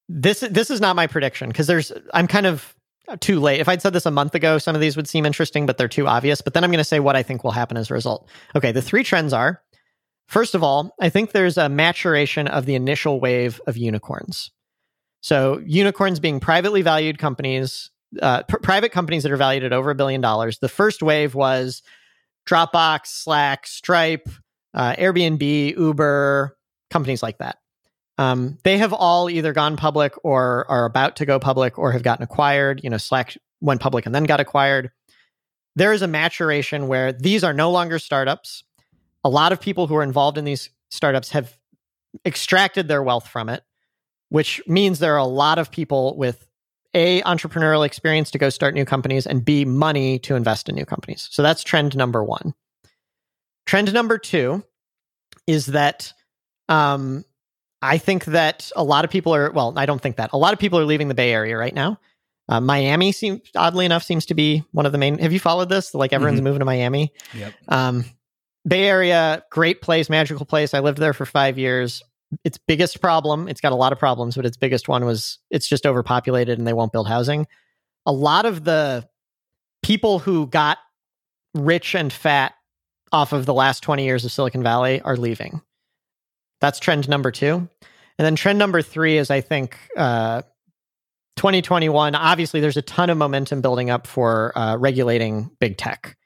This this is not my prediction because there's I'm kind of too late. If I'd said this a month ago, some of these would seem interesting, but they're too obvious. But then I'm going to say what I think will happen as a result. Okay, the three trends are First of all, I think there's a maturation of the initial wave of unicorns. So, unicorns being privately valued companies, uh, pr- private companies that are valued at over a billion dollars. The first wave was Dropbox, Slack, Stripe, uh, Airbnb, Uber, companies like that. Um, they have all either gone public or are about to go public or have gotten acquired. You know, Slack went public and then got acquired. There is a maturation where these are no longer startups a lot of people who are involved in these startups have extracted their wealth from it, which means there are a lot of people with A, entrepreneurial experience to go start new companies, and B, money to invest in new companies. So that's trend number one. Trend number two is that um, I think that a lot of people are, well, I don't think that. A lot of people are leaving the Bay Area right now. Uh, Miami seems, oddly enough, seems to be one of the main. Have you followed this? Like everyone's mm-hmm. moving to Miami. Yep. Um, Bay Area, great place, magical place. I lived there for five years. Its biggest problem, it's got a lot of problems, but its biggest one was it's just overpopulated and they won't build housing. A lot of the people who got rich and fat off of the last 20 years of Silicon Valley are leaving. That's trend number two. And then trend number three is, I think, uh, 2021. Obviously, there's a ton of momentum building up for uh, regulating big tech.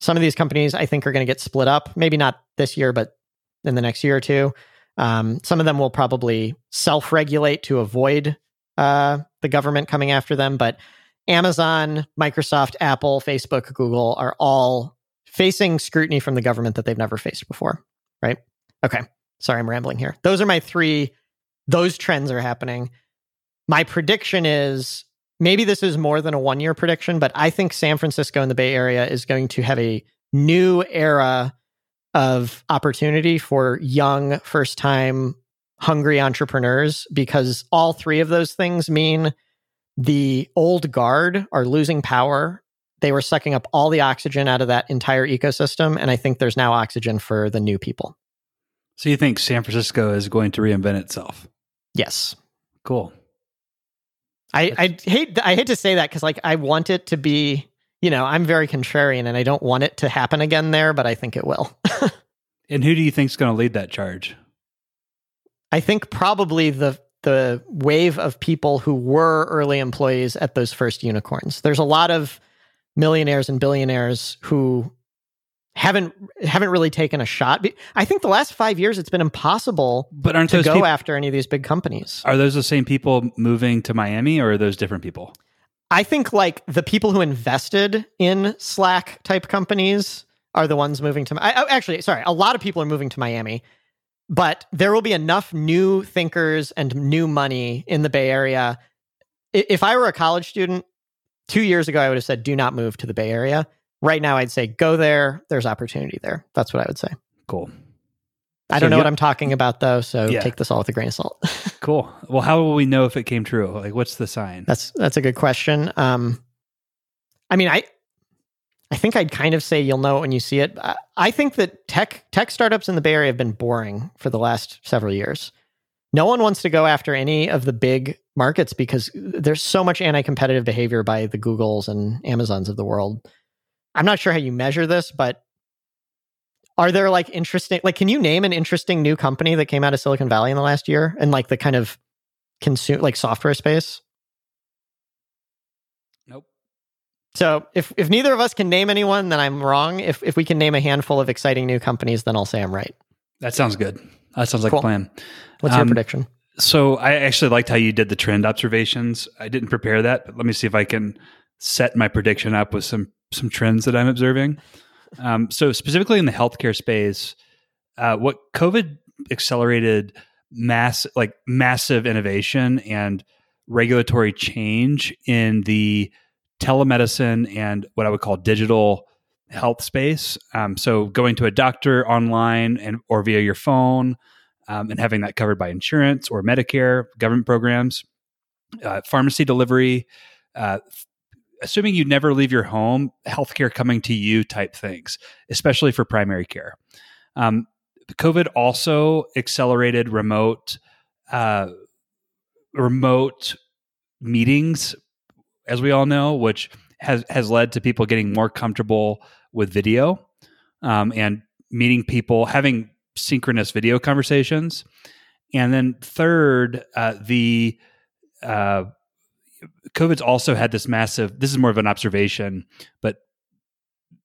Some of these companies I think are going to get split up. Maybe not this year, but in the next year or two. Um, some of them will probably self regulate to avoid uh, the government coming after them. But Amazon, Microsoft, Apple, Facebook, Google are all facing scrutiny from the government that they've never faced before. Right. Okay. Sorry, I'm rambling here. Those are my three. Those trends are happening. My prediction is maybe this is more than a one year prediction, but I think San Francisco and the Bay Area is going to have a new era of opportunity for young, first time, hungry entrepreneurs because all three of those things mean the old guard are losing power they were sucking up all the oxygen out of that entire ecosystem. And I think there's now oxygen for the new people. So you think San Francisco is going to reinvent itself? Yes. Cool. I, I hate I hate to say that because like I want it to be you know I'm very contrarian and I don't want it to happen again there, but I think it will. and who do you think is going to lead that charge? I think probably the the wave of people who were early employees at those first unicorns. There's a lot of millionaires and billionaires who haven't haven't really taken a shot. I think the last five years it's been impossible but aren't to go after any of these big companies. Are those the same people moving to Miami or are those different people? I think like the people who invested in Slack type companies are the ones moving to. I, oh, actually, sorry, a lot of people are moving to Miami, but there will be enough new thinkers and new money in the Bay Area. If I were a college student two years ago, I would have said, "Do not move to the Bay Area." Right now I'd say go there. There's opportunity there. That's what I would say. Cool. I don't know what I'm talking about though, so yeah. take this all with a grain of salt. cool. Well, how will we know if it came true? Like, what's the sign? That's that's a good question. Um, I mean, I I think I'd kind of say you'll know it when you see it. I, I think that tech tech startups in the Bay Area have been boring for the last several years. No one wants to go after any of the big markets because there's so much anti-competitive behavior by the Googles and Amazons of the world. I'm not sure how you measure this, but are there like interesting like can you name an interesting new company that came out of Silicon Valley in the last year and like the kind of consume like software space? Nope. So if if neither of us can name anyone, then I'm wrong. If if we can name a handful of exciting new companies, then I'll say I'm right. That sounds good. That sounds like cool. a plan. What's um, your prediction? So I actually liked how you did the trend observations. I didn't prepare that, but let me see if I can set my prediction up with some some trends that I'm observing. Um, so specifically in the healthcare space, uh, what COVID accelerated mass like massive innovation and regulatory change in the telemedicine and what I would call digital health space. Um, so going to a doctor online and or via your phone, um, and having that covered by insurance or Medicare government programs, uh, pharmacy delivery, uh, assuming you never leave your home, healthcare coming to you type things, especially for primary care. Um, COVID also accelerated remote uh, remote meetings, as we all know, which has has led to people getting more comfortable with video um, and meeting people, having synchronous video conversations. And then third, uh, the uh, COVID's also had this massive, this is more of an observation, but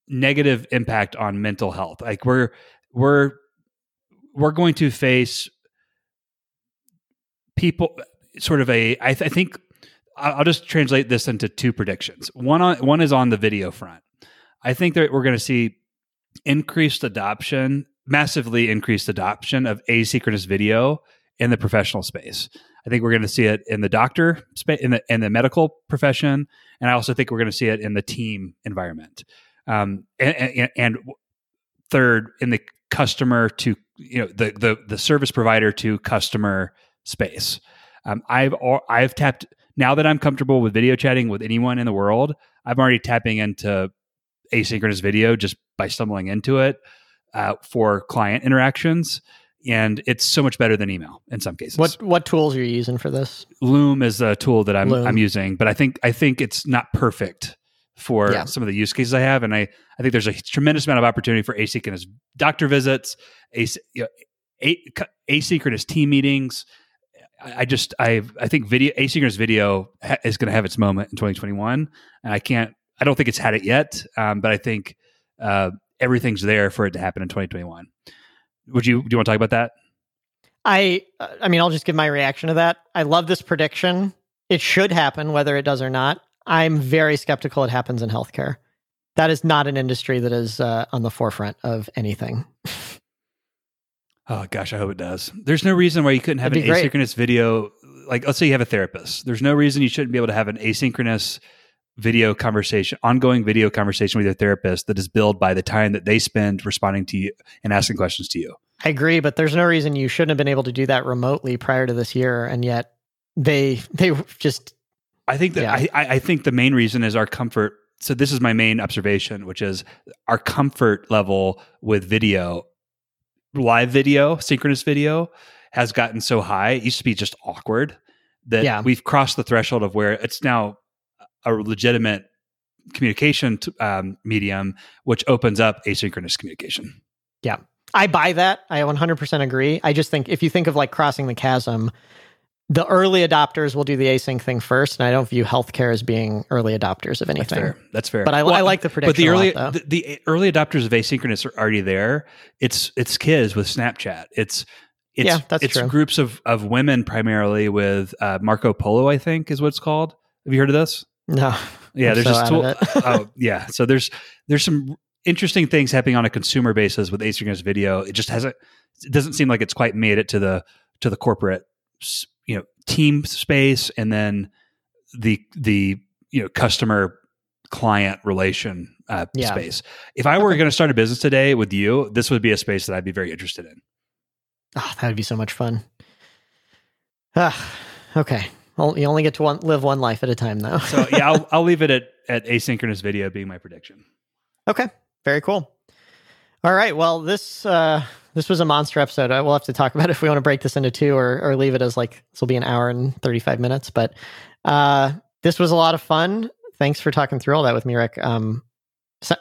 negative impact on mental health. Like we're, we're, we're going to face people sort of a, I, th- I think I'll just translate this into two predictions. One on, one is on the video front. I think that we're going to see increased adoption, massively increased adoption of asynchronous video in the professional space. I think we're going to see it in the doctor in the in the medical profession, and I also think we're going to see it in the team environment. Um, and, and, and third, in the customer to you know the the the service provider to customer space. Um, I've I've tapped now that I'm comfortable with video chatting with anyone in the world. I'm already tapping into asynchronous video just by stumbling into it uh, for client interactions and it's so much better than email in some cases. What what tools are you using for this? Loom is a tool that I'm Loom. I'm using, but I think I think it's not perfect for yeah. some of the use cases I have, and I I think there's a tremendous amount of opportunity for asynchronous doctor visits, as, you know, asynchronous team meetings. I just I I think video asynchronous video ha- is going to have its moment in 2021, and I can't I don't think it's had it yet, um, but I think uh, everything's there for it to happen in 2021. Would you do you want to talk about that? I I mean, I'll just give my reaction to that. I love this prediction. It should happen, whether it does or not. I'm very skeptical it happens in healthcare. That is not an industry that is uh, on the forefront of anything. oh gosh, I hope it does. There's no reason why you couldn't have an asynchronous video. Like, let's say you have a therapist. There's no reason you shouldn't be able to have an asynchronous video conversation, ongoing video conversation with your therapist that is billed by the time that they spend responding to you and asking questions to you. I agree, but there's no reason you shouldn't have been able to do that remotely prior to this year, and yet they they just. I think that yeah. I, I think the main reason is our comfort so this is my main observation, which is our comfort level with video, live video, synchronous video, has gotten so high. It used to be just awkward that Yeah. we've crossed the threshold of where it's now a legitimate communication t- um, medium, which opens up asynchronous communication. I buy that. I 100% agree. I just think if you think of like crossing the chasm, the early adopters will do the async thing first, and I don't view healthcare as being early adopters of That's anything. fair. That's fair. But I, Well, I like the prediction. but the a lot, early the, the early adopters of asynchronous are already there. It's it's kids with Snapchat. It's it's Yeah, that's it's true. groups of of women primarily with uh, Marco Polo. I think is what it's called. Have you heard of this? no, Yeah, I'm there's so this tool. oh yeah, so there's there's some interesting things happening on a consumer basis with asynchronous video. It just hasn't. It doesn't seem like it's quite made it to the to the corporate you know team space and then the the you know customer client relation uh, Yeah. space. If I were going to start a business today with you, this would be a space that I'd be very interested in. Oh, that would be so much fun. Ah, okay. Well, you only get to one, live one life at a time, though. So yeah, I'll, I'll leave it at at asynchronous video being my prediction. okay. Very cool. All right. Well, this uh, this was a monster episode. Uh, We'll have to talk about if we want to break this into two or or leave it as like this will be an hour and thirty five minutes. But uh, this was a lot of fun. Thanks for talking through all that with me, Rick. Um, so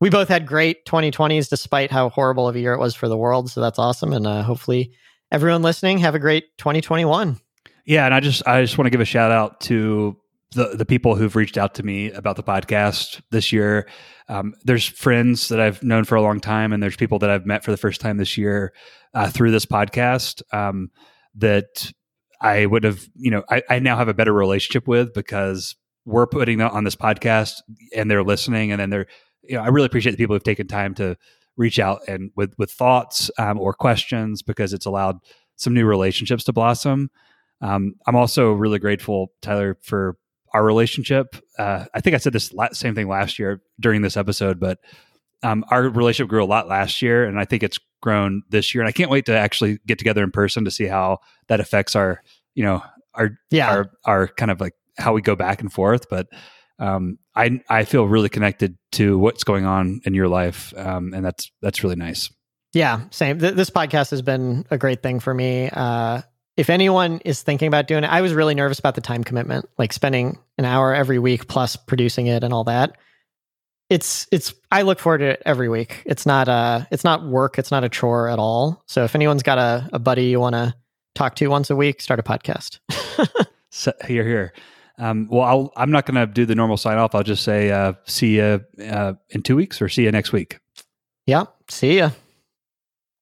we both had great 2020s despite how horrible of a year it was for the world. So that's awesome. And uh, hopefully, everyone listening have a great 2021. Yeah, and I just I just want to give a shout out to the the people who've reached out to me about the podcast this year. Um, there's friends that I've known for a long time, and there's people that I've met for the first time this year uh, through this podcast um, that I would have, you know, I, I now have a better relationship with because we're putting that on this podcast and they're listening, and then they're, you know, I really appreciate the people who've taken time to reach out and with with thoughts um, or questions because it's allowed some new relationships to blossom. Um, I'm also really grateful, Tyler, for our relationship. Uh, I think I said this la- same thing last year during this episode, but um, our relationship grew a lot last year, and I think it's grown this year. And I can't wait to actually get together in person to see how that affects our, you know, our Yeah. our our kind of like how we go back and forth. But um, I I feel really connected to what's going on in your life, um, and that's that's really nice. Yeah, same. Th- this podcast has been a great thing for me. Uh, if anyone is thinking about doing it, I was really nervous about the time commitment, like spending an hour every week plus producing it and all that. It's it's I look forward to it every week. It's not uh it's not work, it's not a chore at all. So if anyone's got a, a buddy you want to talk to once a week, start a podcast. So, here, here. Um, well, I'll, I'm not going to do the normal sign off. I'll just say, uh, see you uh, in two weeks or see you next week. yeah, see ya.